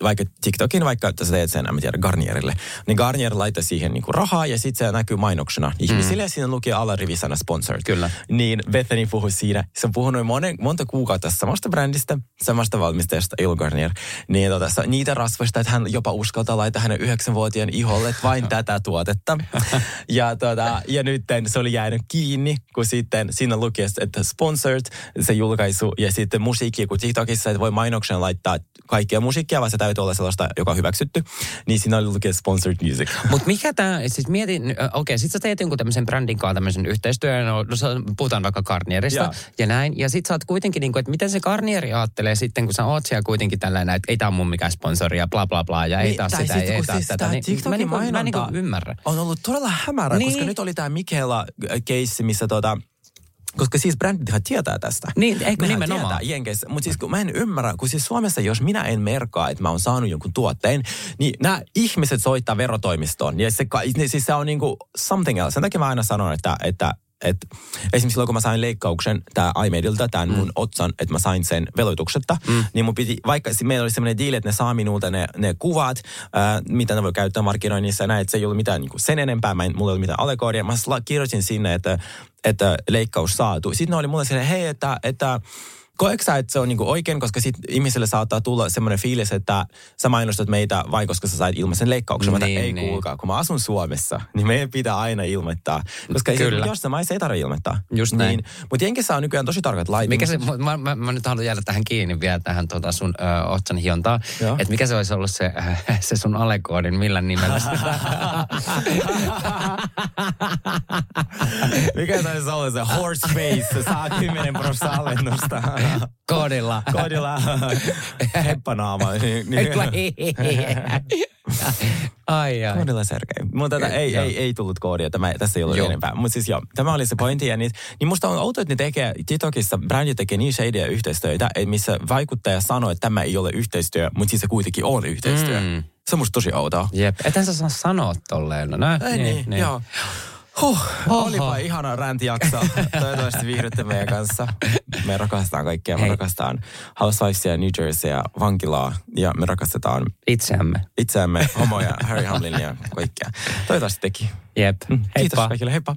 vaikka TikTokin, vaikka että sä teet sen, en tiedä, Garnierille, niin Garnier laittaa siihen niinku rahaa ja sitten se näkyy mainoksena ihmisille ja siinä lukee alarivisana sponsored. Kyllä. Niin Bethany puhui siinä, se on puhunut monen, monta kuukautta samasta brändistä, samasta valmistajasta, Il Garnier, niin tota, niitä rasvoista, että hän jopa uskaltaa laittaa hänen yhdeksänvuotiaan iholle vain tätä tuotetta. ja, tota, ja nyt se oli jäänyt kiinni, kun sitten siinä luki, että sponsored se julkaisu ja sitten musiikki, kun TikTokissa että voi mainoksen laittaa kaikkea musiikkia, vaan täytät täytyy olla sellaista, joka on hyväksytty, niin siinä oli lukee sponsored music. Mutta mikä tämä, siis mietin, okei, sit sä teet jonkun tämmöisen brändin kanssa tämmöisen yhteistyön, no, no, puhutaan vaikka Garnierista Joo. ja näin, ja sit sä oot kuitenkin niinku, että miten se Garnieri ajattelee sitten, kun sä oot siellä kuitenkin tällainen, että ei tää on mun mikään sponsori ja bla bla bla, ja ei Niin, taas tai sitä, sit, ei taas siis tätä, niin mä niinku, mä niinku ymmärrän. On ollut todella hämärä, Niin. koska nyt oli tämä Mikaela keissi, missä tota, koska siis brändithän tietää tästä. Niin, eikö Nehän nimenomaan? Tietää Jenkeissä. Mutta siis kun mä en ymmärrä, kun siis Suomessa, jos minä en merkaa, että mä oon saanut jonkun tuotteen, niin nämä ihmiset soittaa verotoimistoon. Ja se, niin siis se on niinku something else. Sen takia mä aina sanon, että, että et, esimerkiksi silloin, kun mä sain leikkauksen tää iMadeilta, tämän mm. mun otsan, että mä sain sen veloituksetta, mm. niin mun piti, vaikka meillä oli semmoinen diili, että ne saa minulta ne, ne kuvat, ää, mitä ne voi käyttää markkinoinnissa ja näin, että se ei ollut mitään niin sen enempää, mä en, mulla ei ollut mitään allegoria. Mä sla- kirjoitin sinne, että, että leikkaus saatu. Sitten ne oli mulle silleen, hei, että, että Koetko sä, että se on niinku oikein, koska sit ihmiselle saattaa tulla semmoinen fiilis, että sä mainostat meitä vain, koska sä sait ilmaisen leikkauksen. Mä Niin, niin, ei niin. kuulkaa, kun mä asun Suomessa, niin meidän pitää aina ilmoittaa. Koska Kyllä. Jossain maissa ei tarvitse ilmoittaa. Just näin. Niin, mutta Jenkissä on nykyään tosi tarkat lait. Mikä se, mä, mä, mä, nyt haluan jäädä tähän kiinni vielä tähän tota sun ö, otsan hiontaan. Joo. Että mikä se olisi ollut se, se sun alekoodin, millä nimellä. Mikä taisi olla se horse face, se saa 10 prosenttia alennusta. Koodilla. Kodilla heppanaama. Niin, niin. Ai ai. Koodilla Sergei. Mutta tätä ei, ei, ei tullut koodia, tämä, tässä ei ollut Joo. enempää. Mutta siis joo, tämä oli se pointti. Ja niin, niin musta on outoa, että ne tekee, TikTokissa brändi tekee niin shadyä yhteistyötä, missä vaikuttaja sanoo, että tämä ei ole yhteistyö, mutta siis se kuitenkin on yhteistyö. Mm. Se on musta tosi outoa. Jep, ethän sä saa sanoa tolleen. No, Ei niin, niin. joo. Huh, Oho. olipa ihana räntijakso. Toivottavasti viihdytte meidän kanssa. Me rakastetaan kaikkia. Me Hei. rakastetaan Housewivesia, New Jerseyä, vankilaa ja me rakastetaan Itseämme. itseämme, homoja, Harry Hamlin ja kaikkea. Toivottavasti teki. Jep. Kiitos Heippa. kaikille, heippa.